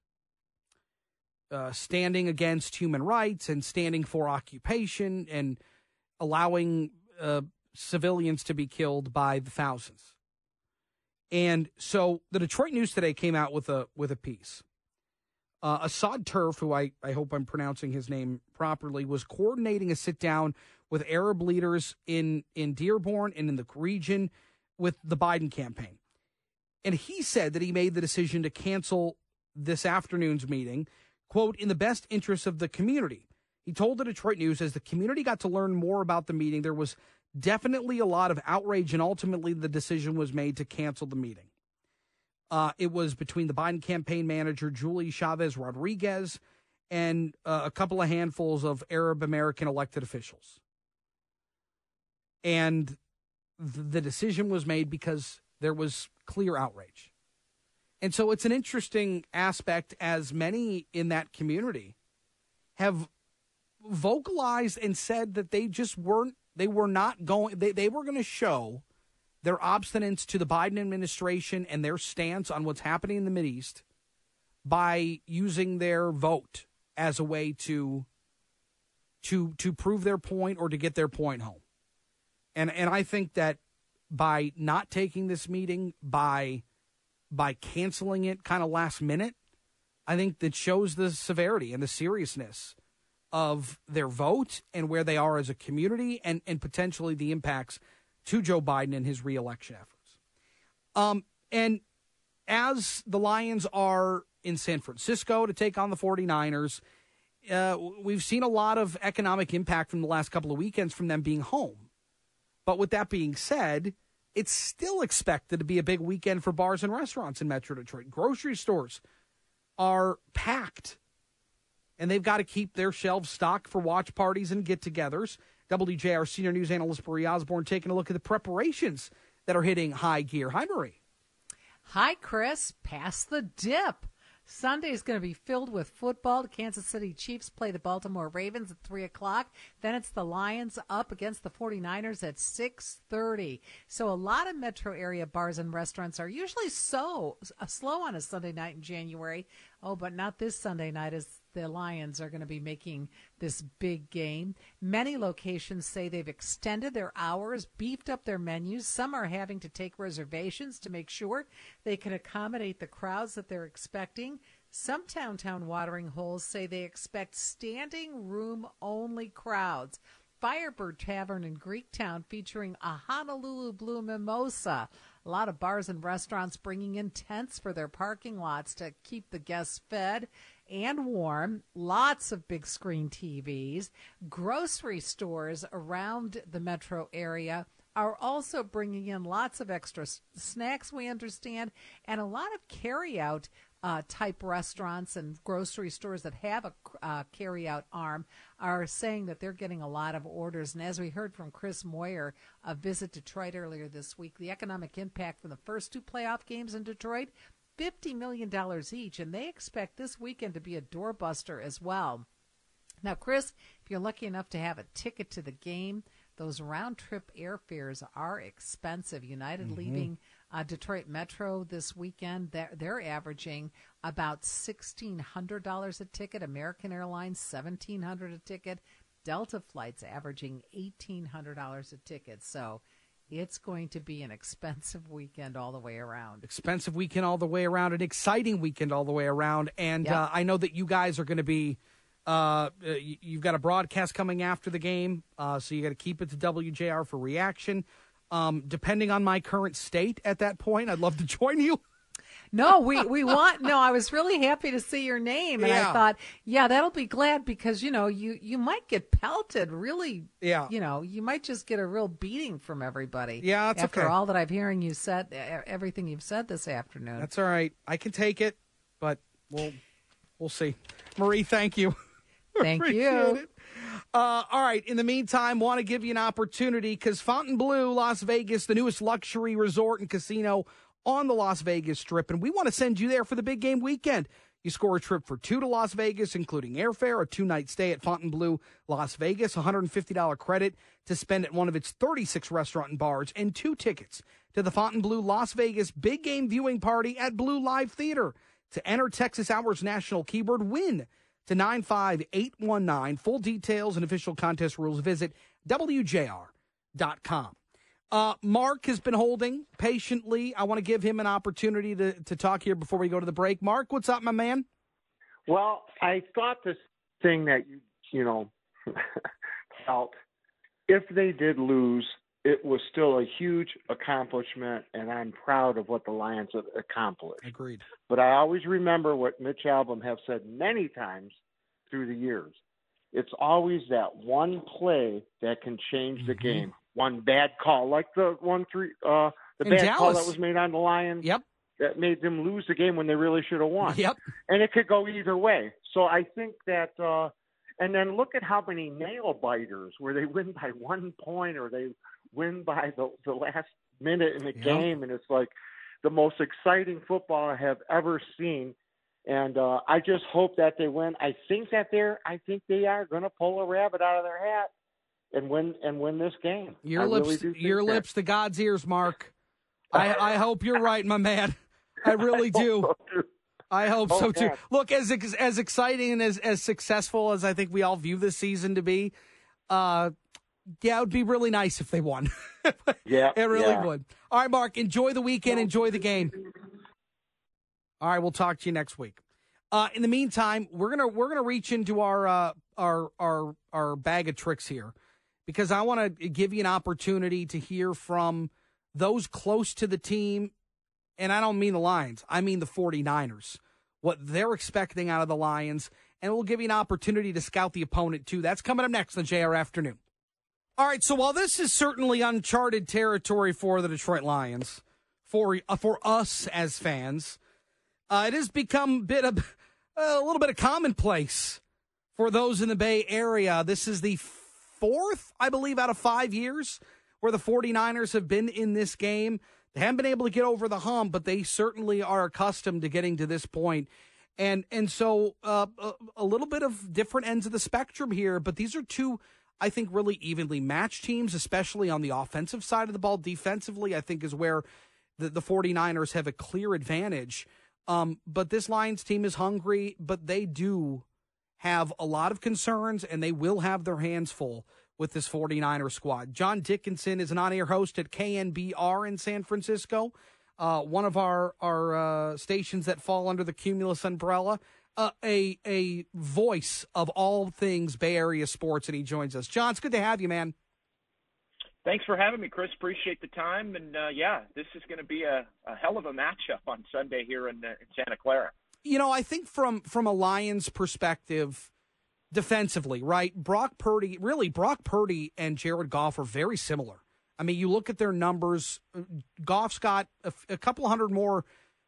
uh, standing against human rights and standing for occupation and allowing uh, civilians to be killed by the thousands. And so the Detroit News today came out with a with a piece. Uh, Assad Turfe, who I, I hope I'm pronouncing his name properly, was coordinating a sit down with Arab leaders in, in Dearborn and in the region with the Biden campaign. And he said that he made the decision to cancel this afternoon's meeting, quote, in the best interests of the community. He told the Detroit News as the community got to learn more about the meeting, there was definitely a lot of outrage, and ultimately the decision was made to cancel the meeting. Uh, it was between the Biden campaign manager, Julie Chavez Rodriguez, and uh, a couple of handfuls of Arab American elected officials. And th- the decision was made because there was clear outrage. And so it's an interesting aspect as many in that community have vocalized and said that they just weren't, they were not going, they, they were going to show their obstinance to the Biden administration and their stance on what's happening in the Mideast by using their vote as a way to to to prove their point or to get their point home. And and I think that by not taking this meeting, by by canceling it kind of last minute, I think that shows the severity and the seriousness of their vote and where they are as a community and, and potentially the impacts to Joe Biden and his reelection efforts. Um, and as the Lions are in San Francisco to take on the 49ers, uh, we've seen a lot of economic impact from the last couple of weekends from them being home. But with that being said, it's still expected to be a big weekend for bars and restaurants in Metro Detroit. Grocery stores are packed, and they've got to keep their shelves stocked for watch parties and get togethers. WJR senior news analyst Marie Osborne taking a look at the preparations that are hitting high gear. Hi, Marie. Hi, Chris. Pass the dip. Sunday is going to be filled with football. The Kansas City Chiefs play the Baltimore Ravens at 3 o'clock. Then it's the Lions up against the 49ers at 6.30. So a lot of metro area bars and restaurants are usually so uh, slow on a Sunday night in January. Oh, but not this Sunday night as the Lions are going to be making this big game. Many locations say they've extended their hours, beefed up their menus. Some are having to take reservations to make sure they can accommodate the crowds that they're expecting. Some downtown watering holes say they expect standing room only crowds. Firebird Tavern in Greektown featuring a Honolulu Blue Mimosa. A lot of bars and restaurants bringing in tents for their parking lots to keep the guests fed and warm. Lots of big screen TVs. Grocery stores around the metro area are also bringing in lots of extra snacks, we understand, and a lot of carry-out uh, type restaurants and grocery stores that have a uh, carry-out arm are saying that they're getting a lot of orders. And as we heard from Chris Moyer of Visit Detroit earlier this week, the economic impact from the first two playoff games in Detroit, $50 million each, and they expect this weekend to be a doorbuster as well. Now, Chris, if you're lucky enough to have a ticket to the game, those round trip airfares are expensive. United mm-hmm. leaving uh, Detroit Metro this weekend, they're, they're averaging about $1,600 a ticket. American Airlines, 1,700 a ticket. Delta flights averaging $1,800 a ticket. So it's going to be an expensive weekend all the way around. Expensive weekend all the way around, an exciting weekend all the way around. And yep. uh, I know that you guys are going to be. Uh, you've got a broadcast coming after the game, uh, so you got to keep it to WJR for reaction. Um, depending on my current state at that point, I'd love to join you. No, we, we want, no, I was really happy to see your name. And yeah. I thought, yeah, that'll be glad because, you know, you, you might get pelted really. Yeah. You know, you might just get a real beating from everybody. Yeah, that's after okay. all that I've hearing you said, everything you've said this afternoon. That's all right. I can take it, but we'll, we'll see. Marie, thank you. Thank you. It. Uh, all right. In the meantime, want to give you an opportunity because Fontainebleau, Las Vegas, the newest luxury resort and casino on the Las Vegas Strip, and we want to send you there for the big game weekend. You score a trip for two to Las Vegas, including airfare, a two night stay at Fontainebleau, Las Vegas, $150 credit to spend at one of its 36 restaurant and bars, and two tickets to the Fontainebleau Las Vegas big game viewing party at BleauLive Theater. To enter Texas Hours National keyword win to 95819. Full details and official contest rules visit WJR.com. Uh, Mark has been holding patiently. I want to give him an opportunity to, to talk here before we go to the break. Mark, what's up, my man? Well, I thought this thing that you, you know, felt if they did lose, it was still a huge accomplishment, and I'm proud of what the Lions have accomplished. Agreed. But I always remember what Mitch Albom have said many times through the years. It's always that one play that can change the Mhm. game. One bad call, like the one three, uh, the In bad call that was made on the Lions. Yep. That made them lose the game when they really should have won Yep. and it could go either way. So I think that, uh, and then look at how many nail biters where they win by one point or they win by the, the last minute in the Yeah. game, and it's like the most exciting football I have ever seen. And uh, I just hope that they win. I think that they're, I think they are going to pull a rabbit out of their hat and win and win this game. Your I lips, really your that. lips to God's ears, Mark. I, I hope you're right, my man. I really do. I hope Oh, so too. God. Look, as as exciting and as as successful as I think we all view this season to be, uh, yeah, it would be really nice if they won. Yeah, it really yeah. would. All right, Mark, enjoy the weekend, enjoy the game. All right, we'll talk to you next week. Uh, in the meantime, we're gonna we're gonna reach into our uh, our our our bag of tricks here because I want to give you an opportunity to hear from those close to the team, and I don't mean the Lions, I mean the 49ers, what they're expecting out of the Lions, and we'll give you an opportunity to scout the opponent too. That's coming up next on JR Afternoon. All right, so while this is certainly uncharted territory for the Detroit Lions, for uh, for us as fans, uh, it has become a bit of a little bit of commonplace for those in the Bay Area. This is the fourth, I believe, out of five years where the 49ers have been in this game. They haven't been able to get over the hump, but they certainly are accustomed to getting to this point. And and so uh, a, a little bit of different ends of the spectrum here, but these are two, I think, really evenly matched teams, especially on the offensive side of the ball. Defensively, I think, is where the, the 49ers have a clear advantage. Um, but this Lions team is hungry, but they do have a lot of concerns and they will have their hands full with this 49er squad. John Dickinson is an on air host at KNBR in San Francisco, uh, one of our, our uh, stations that fall under the Cumulus umbrella. Uh, a a voice of all things Bay Area sports, and he joins us. John, it's good to have you, man. Thanks for having me, Chris. Appreciate the time. And uh, yeah, this is going to be a, a hell of a matchup on Sunday here in, uh, in Santa Clara. You know, I think from from a Lions perspective, defensively, right? Brock Purdy, really, Brock Purdy and Jared Goff are very similar. I mean, you look at their numbers. uh, Goff's got a, a couple hundred more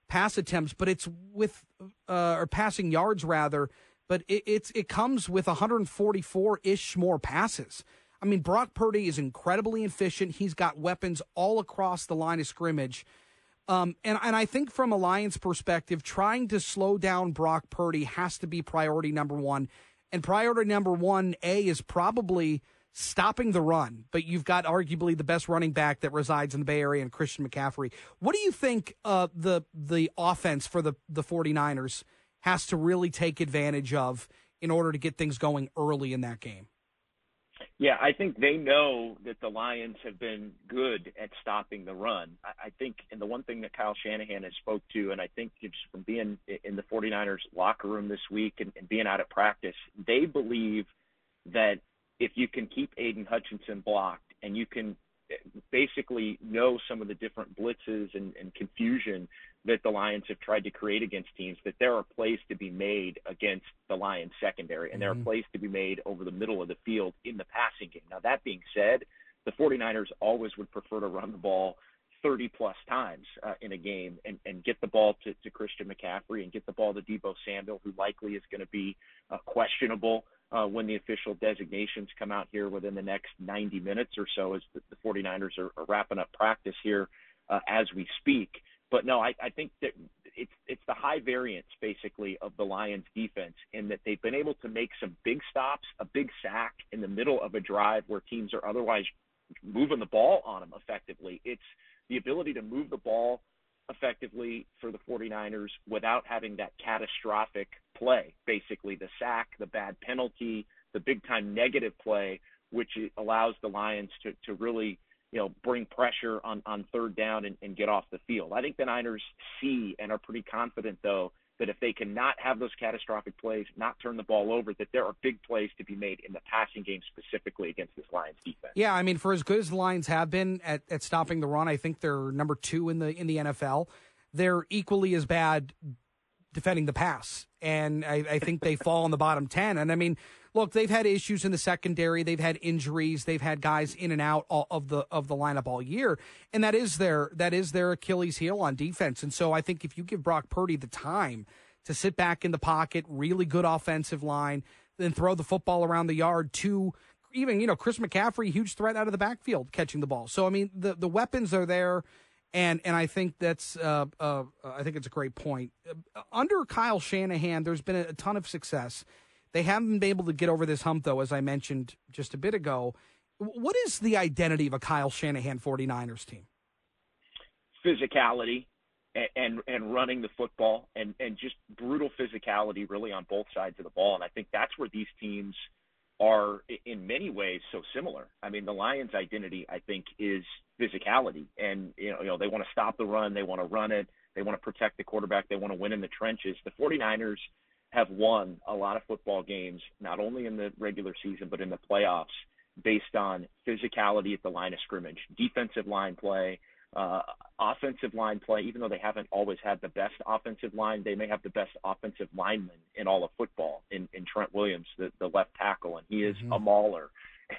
pass attempts, but it's with uh, or passing yards rather. But it, it's it comes with 144 ish more passes. I mean, Brock Purdy is incredibly efficient. He's got weapons all across the line of scrimmage. Um, and, and I think from a Lions perspective, trying to slow down Brock Purdy has to be priority number one. And priority number one, A, is probably stopping the run. But you've got arguably the best running back that resides in the Bay Area and Christian McCaffrey. What do you think uh, the the offense for the, the 49ers has to really take advantage of in order to get things going early in that game? Yeah, I think they know that the Lions have been good at stopping the run. I, think, and the one thing that Kyle Shanahan has spoke to, and I think just from being in the 49ers locker room this week and, and being out at practice, they believe that if you can keep Aidan Hutchinson blocked and you can eh, basically know some of the different blitzes and, and confusion that the Lions have tried to create against teams, that there are plays to be made against the Lions secondary, and there are plays to be made over the middle of the field in the passing game. Now, that being said, the 49ers always would prefer to run the ball 30 plus times uh, in a game and, and get the ball to, to Christian McCaffrey and get the ball to Deebo Samuel, who likely is going to be uh, questionable uh, when the official designations come out here within the next 90 minutes or so as the, the 49ers are, are wrapping up practice here uh, as we speak. But no, I, I think that it's it's the high variance basically of the Lions defense in that they've been able to make some big stops, a big sack in the middle of a drive where teams are otherwise moving the ball on them effectively. It's the ability to move the ball effectively for the 49ers without having that catastrophic play, basically the sack, the bad penalty, the big time negative play, which allows the Lions to, to really, you know, bring pressure on, on third down and, and get off the field. I think the Niners see and are pretty confident, though, that if they cannot have those catastrophic plays, not turn the ball over, that there are big plays to be made in the passing game specifically against this Lions defense. Yeah, I mean, for as good as the Lions have been at, at stopping the run, I think they're number two in the in the NFL. They're equally as bad defending the pass, and I, I think they fall in the bottom ten. And I mean, look, they've had issues in the secondary, they've had injuries, they've had guys in and out of the of the lineup all year, and that is their that is their Achilles heel on defense. And so I think if you give Brock Purdy the time to sit back in the pocket, really good offensive line, then throw the football around the yard to even you know Chris McCaffrey, huge threat out of the backfield catching the ball. So I mean the the weapons are there and and I think that's uh, uh, I think it's a great point. Under Kyle Shanahan, there's been a ton of success. They haven't been able to get over this hump, though, as I mentioned just a bit ago. What is the identity of a Kyle Shanahan 49ers team? Physicality and, and, and running the football and, and just brutal physicality really on both sides of the ball. And I think that's where these teams – are in many ways so similar. I mean, the Lions' identity, I think, is physicality, and you know, you know, they want to stop the run, they want to run it, they want to protect the quarterback, they want to win in the trenches. The 49ers have won a lot of football games, not only in the regular season but in the playoffs, based on physicality at the line of scrimmage, defensive line play, uh, offensive line play, even though they haven't always had the best offensive line, they may have the best offensive lineman in all of football in, in Trent Williams, the, the left tackle, and he is mm-hmm. a mauler.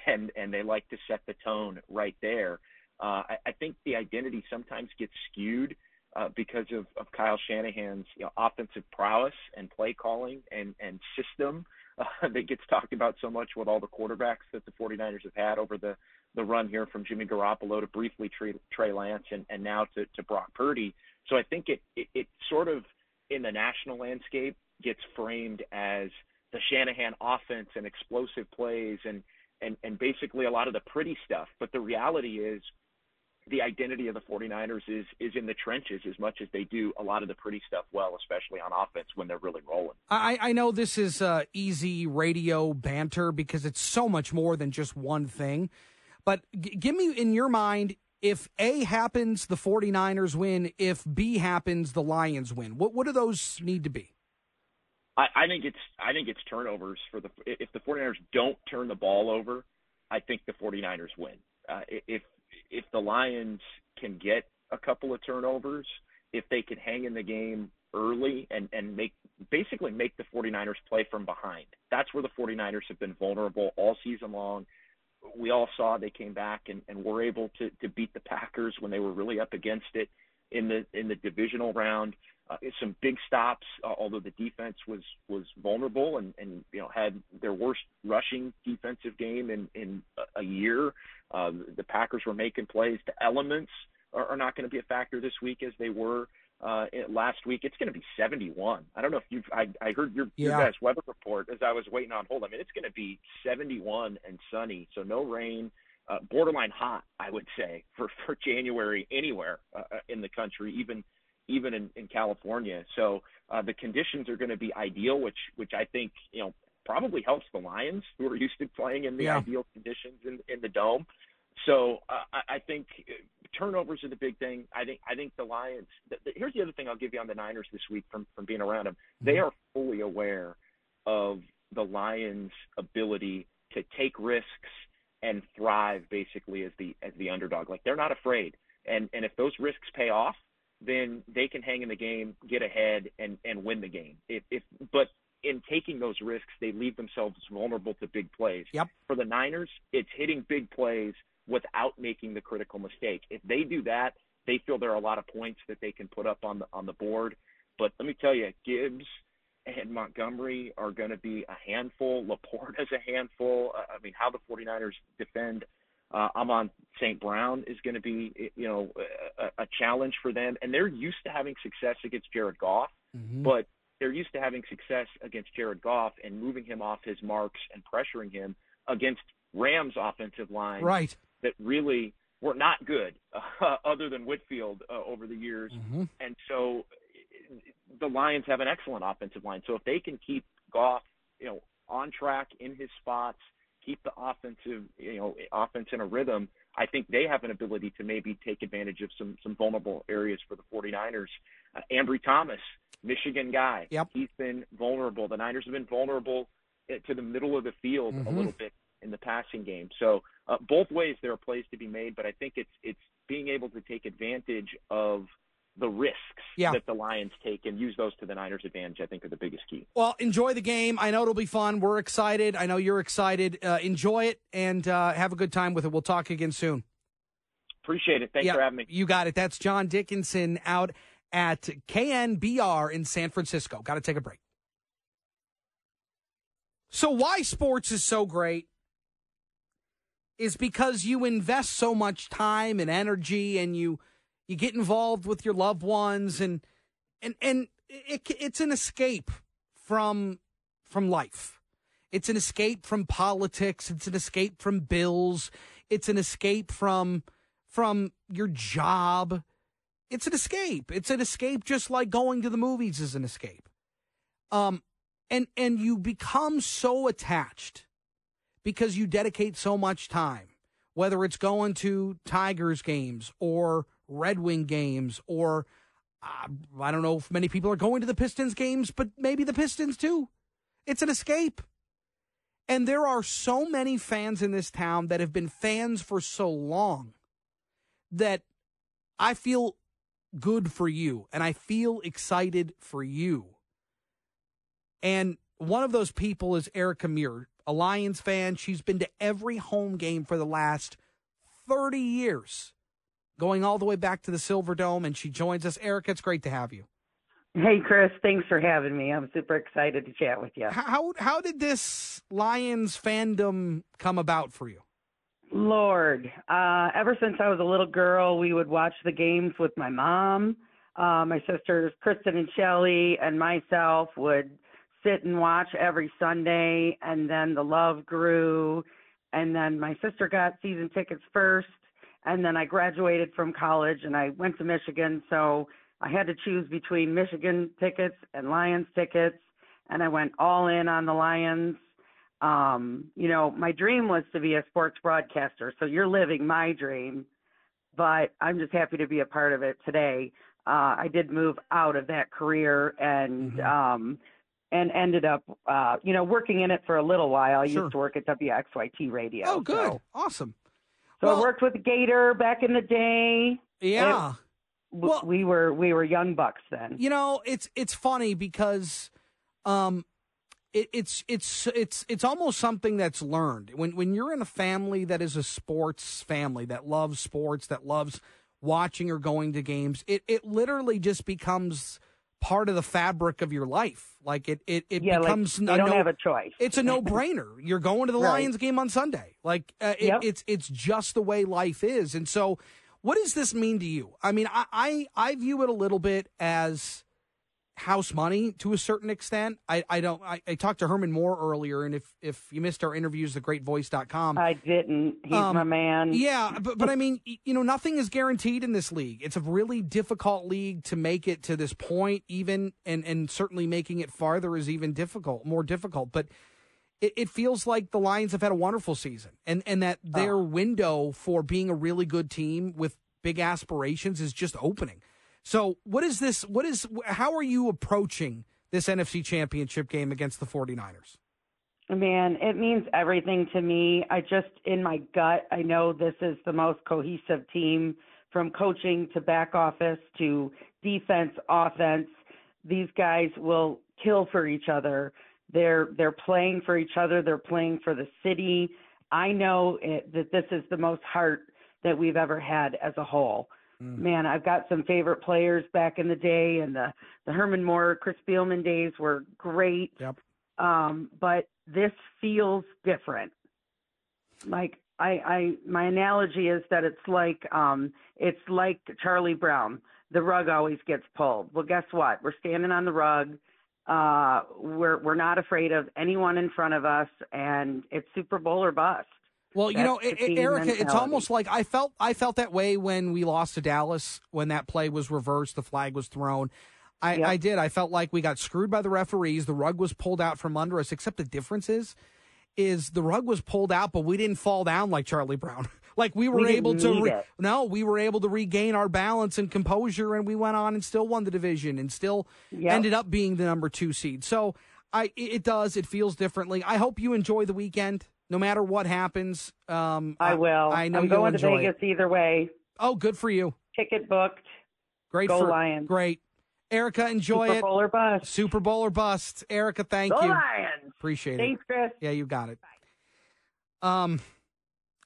And and they like to set the tone right there. Uh, I, I think the identity sometimes gets skewed uh, because of, of Kyle Shanahan's you know, offensive prowess and play calling and, and system uh, that gets talked about so much with all the quarterbacks that the 49ers have had over the the run here from Jimmy Garoppolo to briefly Trey, Lance and, and now to, to Brock Purdy. So I think it, it, it sort of in the national landscape gets framed as the Shanahan offense and explosive plays and, and, and basically a lot of the pretty stuff. But the reality is the identity of the 49ers is is in the trenches as much as they do a lot of the pretty stuff well, especially on offense when they're really rolling. I, I know this is uh, easy radio banter because it's so much more than just one thing. But g- give me in your mind if A happens, the 49ers win. If B happens, the Lions win. What what do those need to be? I, I think it's I think it's turnovers for the if the 49ers don't turn the ball over, I think the 49ers win. Uh, if if the Lions can get a couple of turnovers, if they can hang in the game early and and make basically make the 49ers play from behind. That's where the 49ers have been vulnerable all season long we all saw they came back and, and were able to, to beat the Packers when they were really up against it in the in the divisional round. Uh, some big stops, uh, although the defense was was vulnerable and and you know had their worst rushing defensive game in in a, year. Uh, the Packers were making plays. The elements are, are not going to be a factor this week as they were uh, last week. It's going to be 71. I don't know if you've. I, I heard your, yeah. your guys' weather report as I was waiting on hold. I mean, it's going to be 71 and sunny, so no rain. Uh, borderline hot, I would say, for for January anywhere uh, uh in the country, even even in, in California. So uh, the conditions are going to be ideal, which which I think you know probably helps the Lions, who are used to playing in the yeah. ideal conditions in in the dome. So uh, I, I think uh, turnovers are the big thing. I think I think the Lions. The, the, here's the other thing I'll give you on the Niners this week from from being around them. They mm-hmm. are fully aware of the Lions' ability to take risks and thrive basically as the as the underdog. Like they're not afraid. And and if those risks pay off, then they can hang in the game, get ahead, and and win the game. If if but in taking those risks, they leave themselves vulnerable to big plays. Yep. For the Niners, it's hitting big plays without making the critical mistake. If they do that, they feel there are a lot of points that they can put up on the on the board. But let me tell you, Gibbs and Montgomery are going to be a handful. LaPorta is a handful. I mean, how the 49ers defend Uh, Amon St. Brown is going to be, you know, a, a challenge for them, and they're used to having success against Jared Goff, Mhm. but they're used to having success against Jared Goff and moving him off his marks and pressuring him against Rams' offensive line Right. That really were not good, uh, other than Whitworth uh, over the years. Mhm. And so the Lions have an excellent offensive line. So if they can keep Goff, you know, on track in his spots, keep the offensive, you know, offense in a rhythm, I think they have an ability to maybe take advantage of some some vulnerable areas for the 49ers. Uh, Ambry Thomas, Michigan guy, Yep. he's been vulnerable. The Niners have been vulnerable uh, to the middle of the field a Mhm. little bit in the passing game. So uh, both ways there are plays to be made, but I think it's it's being able to take advantage of the risks Yeah. that the Lions take and use those to the Niners' advantage. I think are the biggest key. Well, enjoy the game. I know it'll be fun. We're excited. I know you're excited. Uh, enjoy it and uh, have a good time with it. We'll talk again soon. Appreciate it. Thanks Yeah, for having me. You got it. That's John Dickinson out at KNBR in San Francisco. Got to take a break. So, why sports is so great is because you invest so much time and energy and you you get involved with your loved ones and and and it, it's an escape from from life. It's an escape from politics, it's an escape from bills, it's an escape from from your job. It's an escape. It's an escape just like going to the movies is an escape. Um and and you become so attached because you dedicate so much time, whether it's going to Tigers games or Red Wing games or uh, I don't know if many people are going to the Pistons games, but maybe the Pistons too. It's an escape. And there are so many fans in this town that have been fans for so long that I feel good for you and I feel excited for you. And one of those people is Erica Muir, a Lions fan. She's been to every home game for the last 30 years, going all the way back to the Silver Dome, and she joins us. Erica, it's great to have you. Hey, Chris, thanks for having me. I'm super excited to chat with you. How how did this Lions fandom come about for you? Lord, uh, ever since I was a little girl, we would watch the games with my mom. Uh, my sisters, Kristen and Shelly, and myself would sit and watch every Sunday, and then the love grew. And then my sister got season tickets first, and then I graduated from college and I went to Michigan, so I had to choose between Michigan tickets and Lions tickets, and I went all in on the Lions. Um, you know, my dream was to be a sports broadcaster, so you're living my dream, but I'm just happy to be a part of it today. Uh, I did move out of that career and um, and ended up, uh, you know, working in it for a little while. I Sure. used to work at WXYT Radio. Oh, good. So, Awesome. so I worked with Gator back in the day. Yeah. It- w- we were we were young bucks then. You know, it's it's funny because um it, it's it's it's it's almost something that's learned. When when you're in a family that is a sports family that loves sports, that loves watching or going to games, it it literally just becomes part of the fabric of your life. Like it it, it Yeah, like, becomes they a don't no- have a choice. It's a no brainer. You're going to the Right. Lions game on Sunday. Like uh, it, Yep. it's it's just the way life is. And so, what does this mean to you? I mean, I I, I view it a little bit as house money to a certain extent. I, I don't I, I talked to Herman Moore earlier and if if you missed our interviews thegreatvoice.com I didn't. He's Um, my man. yeah, but but I mean, you know, nothing is guaranteed in this league. It's a really difficult league to make it to this point, even and and certainly making it farther is even difficult, more difficult. But it, it feels like the Lions have had a wonderful season, and and that their window for being a really good team with big aspirations is just opening. So, what is this? What is? How are you approaching this NFC Championship game against the 49ers? Man, it means everything to me. I just, in my gut, I know this is the most cohesive team from coaching to back office to defense, offense. These guys will kill for each other. They're they're playing for each other. They're playing for the city. I know it, that this is the most heart that we've ever had as a whole. Man, I've got some favorite players back in the day, and the the Herman Moore, Chris Spielman days were great Yep. um, but this feels different. Like I, I my analogy is that it's like um it's like Charlie Brown. The rug always gets pulled. Well, guess what? We're standing on the rug. Uh, we're we're not afraid of anyone in front of us, and it's Super Bowl or bust. Well, you know, it, Erica, it's almost like I felt I felt that way when we lost to Dallas when that play was reversed, the flag was thrown. I, Yep. I did. I felt like we got screwed by the referees. The rug was pulled out from under us. Except the difference is, is the rug was pulled out, but we didn't fall down like Charlie Brown. like we were We able to. Re- no, we were able to regain our balance and composure, and we went on and still won the division, and still Yep. ended up being the number two seed. So I, it does. It feels differently. I hope you enjoy the weekend, no matter what happens. Um, I will. I know I'm going to Vegas it. either way. Oh, good for you. Ticket booked. Great Go for Lions. Great, Erica. Enjoy Super it. Bowl or bust. Super Bowl or bust. Erica, thank Go you. Lions. Appreciate Thanks, it. Thanks, Chris. Yeah, you got it. Um,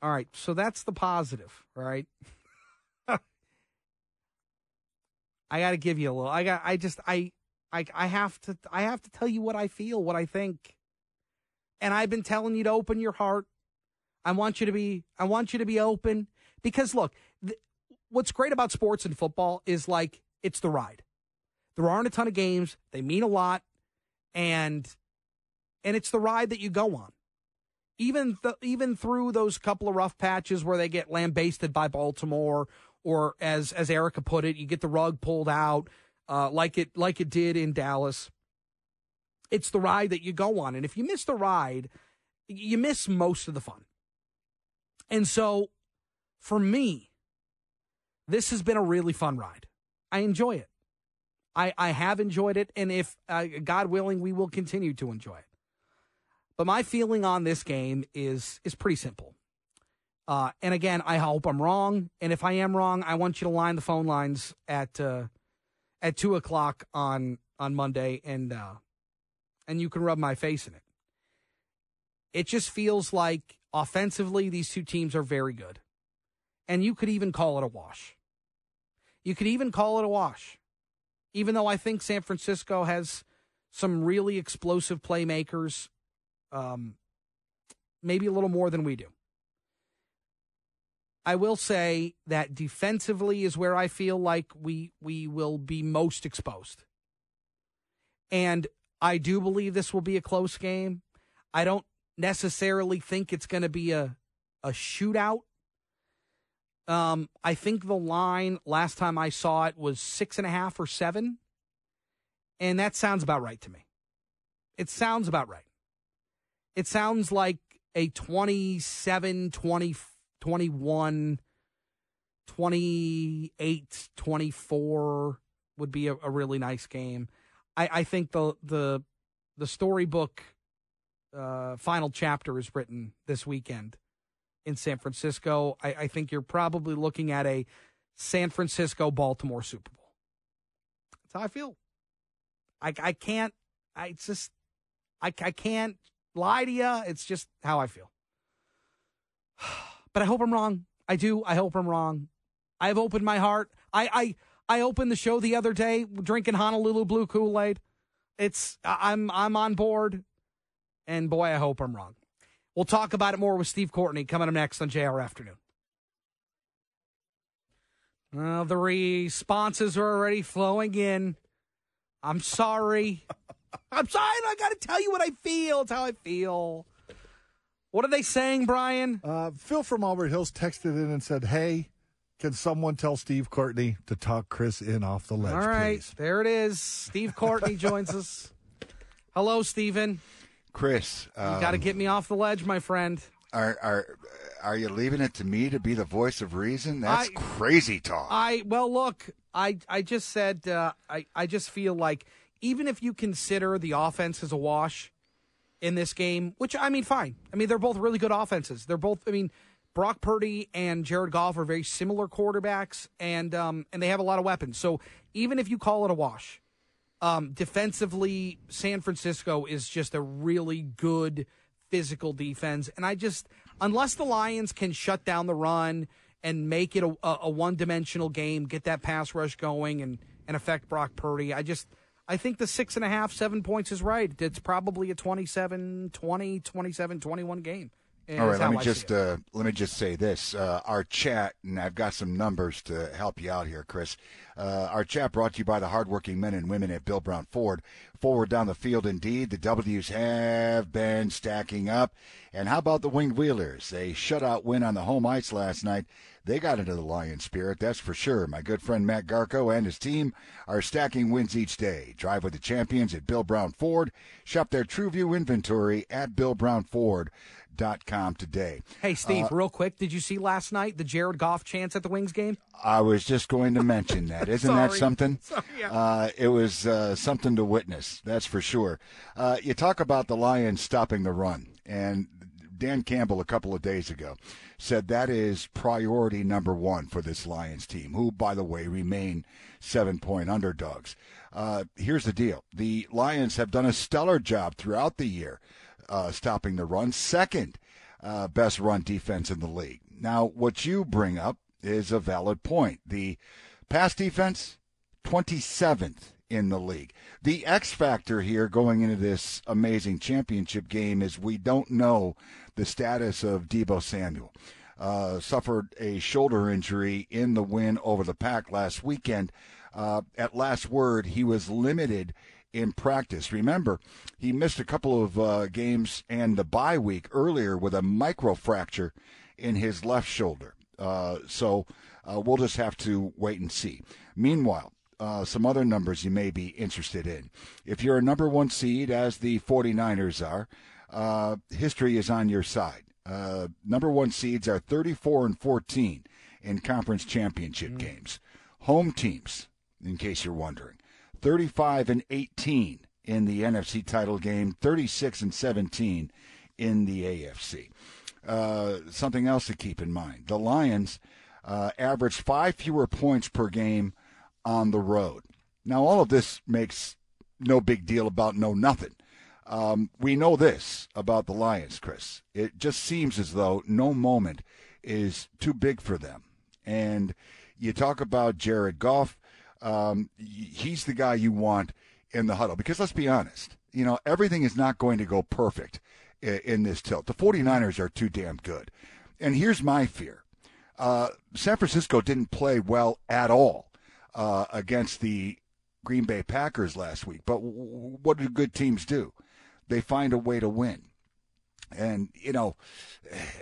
all right. So that's the positive, right? I got to give you a little. I got. I just. I. I. I have to. I have to tell you what I feel, what I think. And I've been telling you to open your heart. I want you to be. I want you to be open because look, th- what's great about sports and football is like it's the ride. There aren't a ton of games. They mean a lot, and and it's the ride that you go on. Even th- even through those couple of rough patches where they get lambasted by Baltimore, or as as Erica put it, you get the rug pulled out, uh, like it like it did in Dallas. It's the ride that you go on, and if you miss the ride, you miss most of the fun. And so, for me, this has been a really fun ride. I enjoy it. I, I have enjoyed it, and if uh, God willing, we will continue to enjoy it. But my feeling on this game is is pretty simple. Uh, and again, I hope I'm wrong. And if I am wrong, I want you to line the phone lines at uh, at two o'clock on on Monday, and uh, and you can rub my face in it. It just feels like offensively, these two teams are very good, and you could even call it a wash. You could even call it a wash even though I think San Francisco has some really explosive playmakers, um, maybe a little more than we do. I will say that defensively is where I feel like we we will be most exposed. And I do believe this will be a close game. I don't necessarily think it's going to be a a shootout. Um, I think the line last time I saw it was six and a half or seven. And that sounds about right to me. It sounds about right. It sounds like a 27, 20, 21, 28, 24 would be a, a really nice game. I, I think the the the storybook uh, final chapter is written this weekend in San Francisco. I, I think you're probably looking at a San Francisco Baltimore Super Bowl. That's how I feel. I, I can't, I just, I, I can't lie to you. It's just how I feel. But I hope I'm wrong. I do. I hope I'm wrong. I've opened my heart. I, I, I opened the show the other day drinking Honolulu Blue Kool Aid. It's, I'm, I'm on board. And boy, I hope I'm wrong. We'll talk about it more with Steve Courtney coming up next on JR Afternoon. Well, the responses are already flowing in. I'm sorry. I'm sorry. I got to tell you what I feel. It's how I feel. What are they saying, Brian? Uh, Phil from Auburn Hills texted in and said, "Hey, can someone tell Steve Courtney to talk Chris in off the ledge, All right, please?" there it is. Steve Courtney joins us. Hello, Stephen. Chris, You got to um, get me off the ledge, my friend. Are are are you leaving it to me to be the voice of reason? That's I- crazy talk. I well, look, I I just said uh, I I just feel like even if you consider the offense as a wash in this game, which I mean, fine. I mean, they're both really good offenses. They're both. I mean, Brock Purdy and Jared Goff are very similar quarterbacks, and um and they have a lot of weapons. So even if you call it a wash, um, defensively, San Francisco is just a really good physical defense. And I just, unless the Lions can shut down the run and make it a, a, one dimensional game, get that pass rush going and, and affect Brock Purdy, I just, I think the six and a half, seven points is right. It's probably a 27 20, 27 21 game All right, let me I just uh, let me just say this: uh, our chat, and I've got some numbers to help you out here, Chris. Uh, our chat brought to you by the hardworking men and women at Bill Brown Ford. Forward down the field, indeed, the W's have been stacking up. And how about the Winged Wheelers? A shutout win on the home ice last night. They got into the Lion spirit, that's for sure. My good friend Matt Garco and his team are stacking wins each day. Drive with the champions at Bill Brown Ford. Shop their TrueView inventory at BillBrownFord.com today. Hey, Steve, Uh, real quick, did you see last night the Jared Goff chance at the Wings game? I was just going to mention that. Isn't that something? Sorry, yeah. Uh, it was uh, something to witness, that's for sure. Uh, you talk about the Lions stopping the run, and Dan Campbell a couple of days ago said that is priority number one for this Lions team, who, by the way, remain seven point underdogs. Uh, here's the deal the Lions have done a stellar job throughout the year uh, stopping the run, second uh, best run defense in the league. Now, what you bring up is a valid point. The pass defense, 27th in the league. The X factor here going into this amazing championship game is we don't know the status of Deebo Samuel. Uh, suffered a shoulder injury in the win over the Pack last weekend. Uh, at last word, he was limited in practice. Remember, he missed a couple of uh, games and the bye week earlier with a microfracture in his left shoulder. Uh, so uh, we'll just have to wait and see. Meanwhile, uh, some other numbers you may be interested in. If you're a number one seed, as the 49ers are, uh, history is on your side. Uh, number one seeds are 34 and 14 in conference championship games. Home teams, in case you're wondering, 35 and 18 in the NFC title game, 36 and 17 in the AFC. Uh, something else to keep in mind: the Lions uh, averaged five fewer points per game on the road. Now, all of this makes no big deal about no nothing. Um, we know this about the Lions, Chris. It just seems as though no moment is too big for them. And you talk about Jared Goff. Um, he's the guy you want in the huddle because let's be honest, you know, everything is not going to go perfect i- in this tilt. The 49ers are too damn good. And here's my fear uh, San Francisco didn't play well at all uh, against the Green Bay Packers last week. But what do good teams do? They find a way to win. And, you know,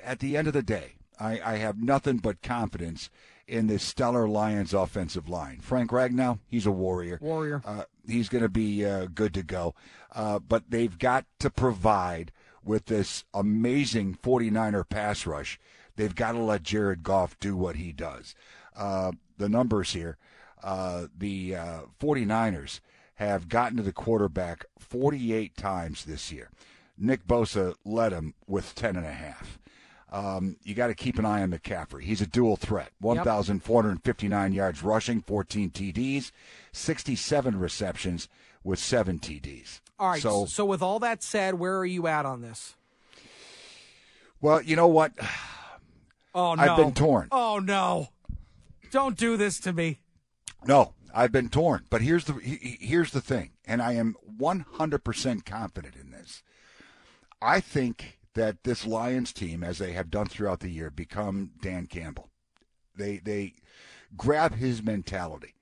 at the end of the day, I, I have nothing but confidence in this stellar Lions offensive line. Frank Ragnow, he's a warrior. Warrior. Uh, he's going to be uh, good to go. Uh, but they've got to provide with this amazing 49er pass rush. They've got to let Jared Goff do what he does. Uh, the numbers here uh, the uh, 49ers have gotten to the quarterback 48 times this year. Nick Bosa led them with 10 and a half. Um, you got to keep an eye on McCaffrey. He's a dual threat. 1,459 yards rushing, 14 TDs, 67 receptions with seven TDs. All right. So, So, with all that said, where are you at on this? well, you know what? Oh no. I've been torn. Oh no. Don't do this to me. No, I've been torn. But here's the he- he- here's the thing, and I am 100% confident in this. I think that this Lions team, as they have done throughout the year, become Dan Campbell. They they grab his mentality,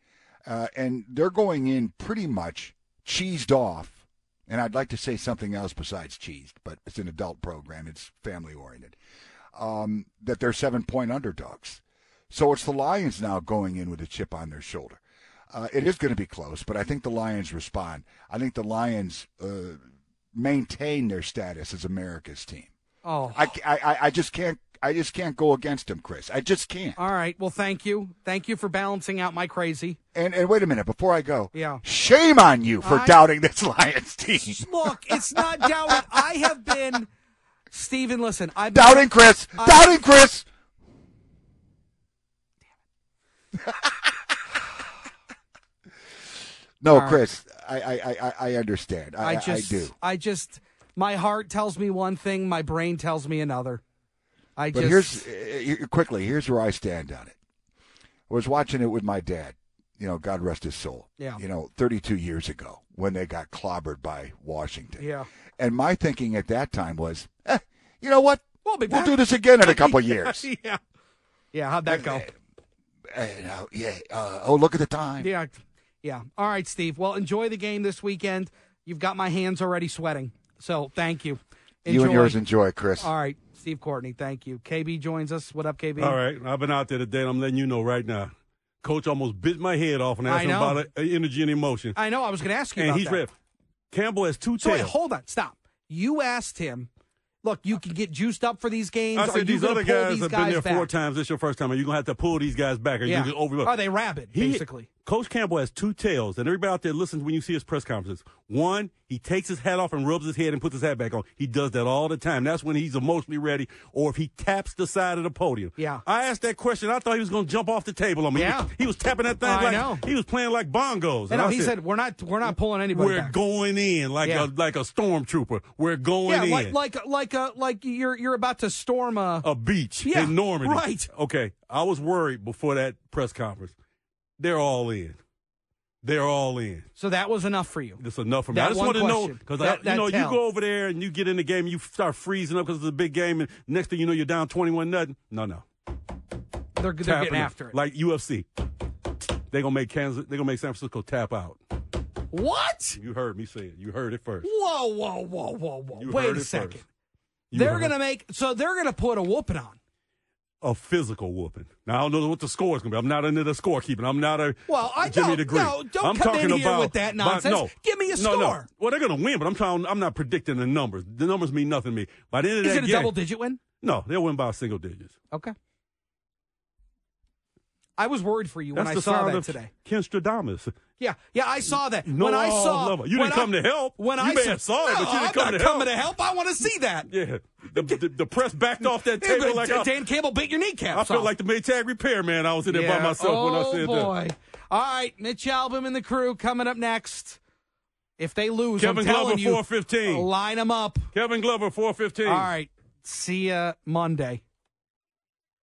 uh, and they're going in pretty much cheesed off. And I'd like to say something else besides cheesed, but it's an adult program. It's family oriented. Um, that they're seven point underdogs. So it's the Lions now going in with a chip on their shoulder. Uh, it is going to be close, but I think the Lions respond. I think the Lions uh, maintain their status as America's team. Oh. I, I, I just can't. I just can't go against him, Chris. I just can't. All right. Well, thank you. Thank you for balancing out my crazy. And and wait a minute before I go. Yeah. Shame on you for I- doubting this Lions team. Look, it's not doubting. I have been, Steven, listen. I've been, Doubting Chris. I- doubting Chris. no, All. Chris. I, I, I, I understand. I, I just, I do. I just, my heart tells me one thing, my brain tells me another. I But just, here's uh, quickly. Here's where I stand on it. I was watching it with my dad. You know, God rest his soul. Yeah. You know, 32 years ago when they got clobbered by Washington. yeah. And my thinking at that time was, eh, you know what? We'll be We'll do this again in a couple years. yeah. Yeah, how'd that go? Uh, yeah. Uh, oh, look at the time. Yeah. Yeah. All right, Steve. Well, enjoy the game this weekend. You've got my hands already sweating. So thank you. You and yours enjoy, Chris. All right, Steve Courtney, thank you. KB joins us. What up, KB? All right, I've been out there today, and I'm letting you know right now. Coach almost bit my head off and I asked him about uh, energy and emotion. I know. I was going to ask you and about he's that. ready. Campbell has two So wait, hold on. Stop. You asked him, look, you can get juiced up for these games. I Are said you these other guys these have guys been there back? four times. This is your first time. Are you gonna have to pull these guys back? Or Yeah. you just? Are they rabid, He- basically? Coach Campbell has two tails, and everybody out there listens when you see his press conferences. One, he takes his hat off and rubs his head and puts his hat back on. He does that all the time. That's when he's emotionally ready, or if he taps the side of the podium. Yeah. I asked that question. I thought he was going to jump off the table on me. Yeah. He, was, he was tapping that thing I like know. he was playing like bongos. No, And I he said we're not we're not pulling anybody we're back. going in like Yeah. a like a stormtrooper. We're going in. yeah, in like like like a like you're you're about to storm a a beach Yeah, in Normandy. right. Okay. I was worried before that press conference. They're all in. They're all in. So that was enough for you. That's enough for me. That I just want to know because you know tell. you go over there and you get in the game and you start freezing up because it's a big game and next thing you know you're down twenty one nothing. No, no. They're they're getting after it. like UFC. They're gonna make Kansas. They're gonna make San Francisco tap out. What? You heard me say it. You heard it first. Whoa, whoa, whoa, whoa, whoa. You Wait a second. They're gonna make so they're gonna put a whooping on. A physical whooping. Now I don't know what the score is going to be. I'm not into the scorekeeping. I'm not a Well, I Jimmy don't- Degree. no, don't I'm come talking in here about with that nonsense. no, Give me a no, no. score. Well, they're going to win, but I'm trying. I'm not predicting the numbers. The numbers mean nothing to me. By the end of Is that it a game, double digit win? No, they'll win by single digits. Okay. I was worried for you That's when I saw that today. Ken Stradamus. Yeah, yeah, I saw that. No when I uh, saw, lover. You didn't come to help. When You I may saw, have saw it, no, but you didn't I'm come not to help. coming to help. I want to see that. Yeah, the, the, the press backed off that table like Dan- I, Dan Campbell bit your kneecaps I felt like the Maytag repairman. I was in there by myself oh, when I oh, said that. Oh boy. that. All right, Mitch Albom and the crew coming up next. If they lose, Kevin I'm Glover, you, 415. line them up. Kevin Glover, 415. All right, see ya Monday.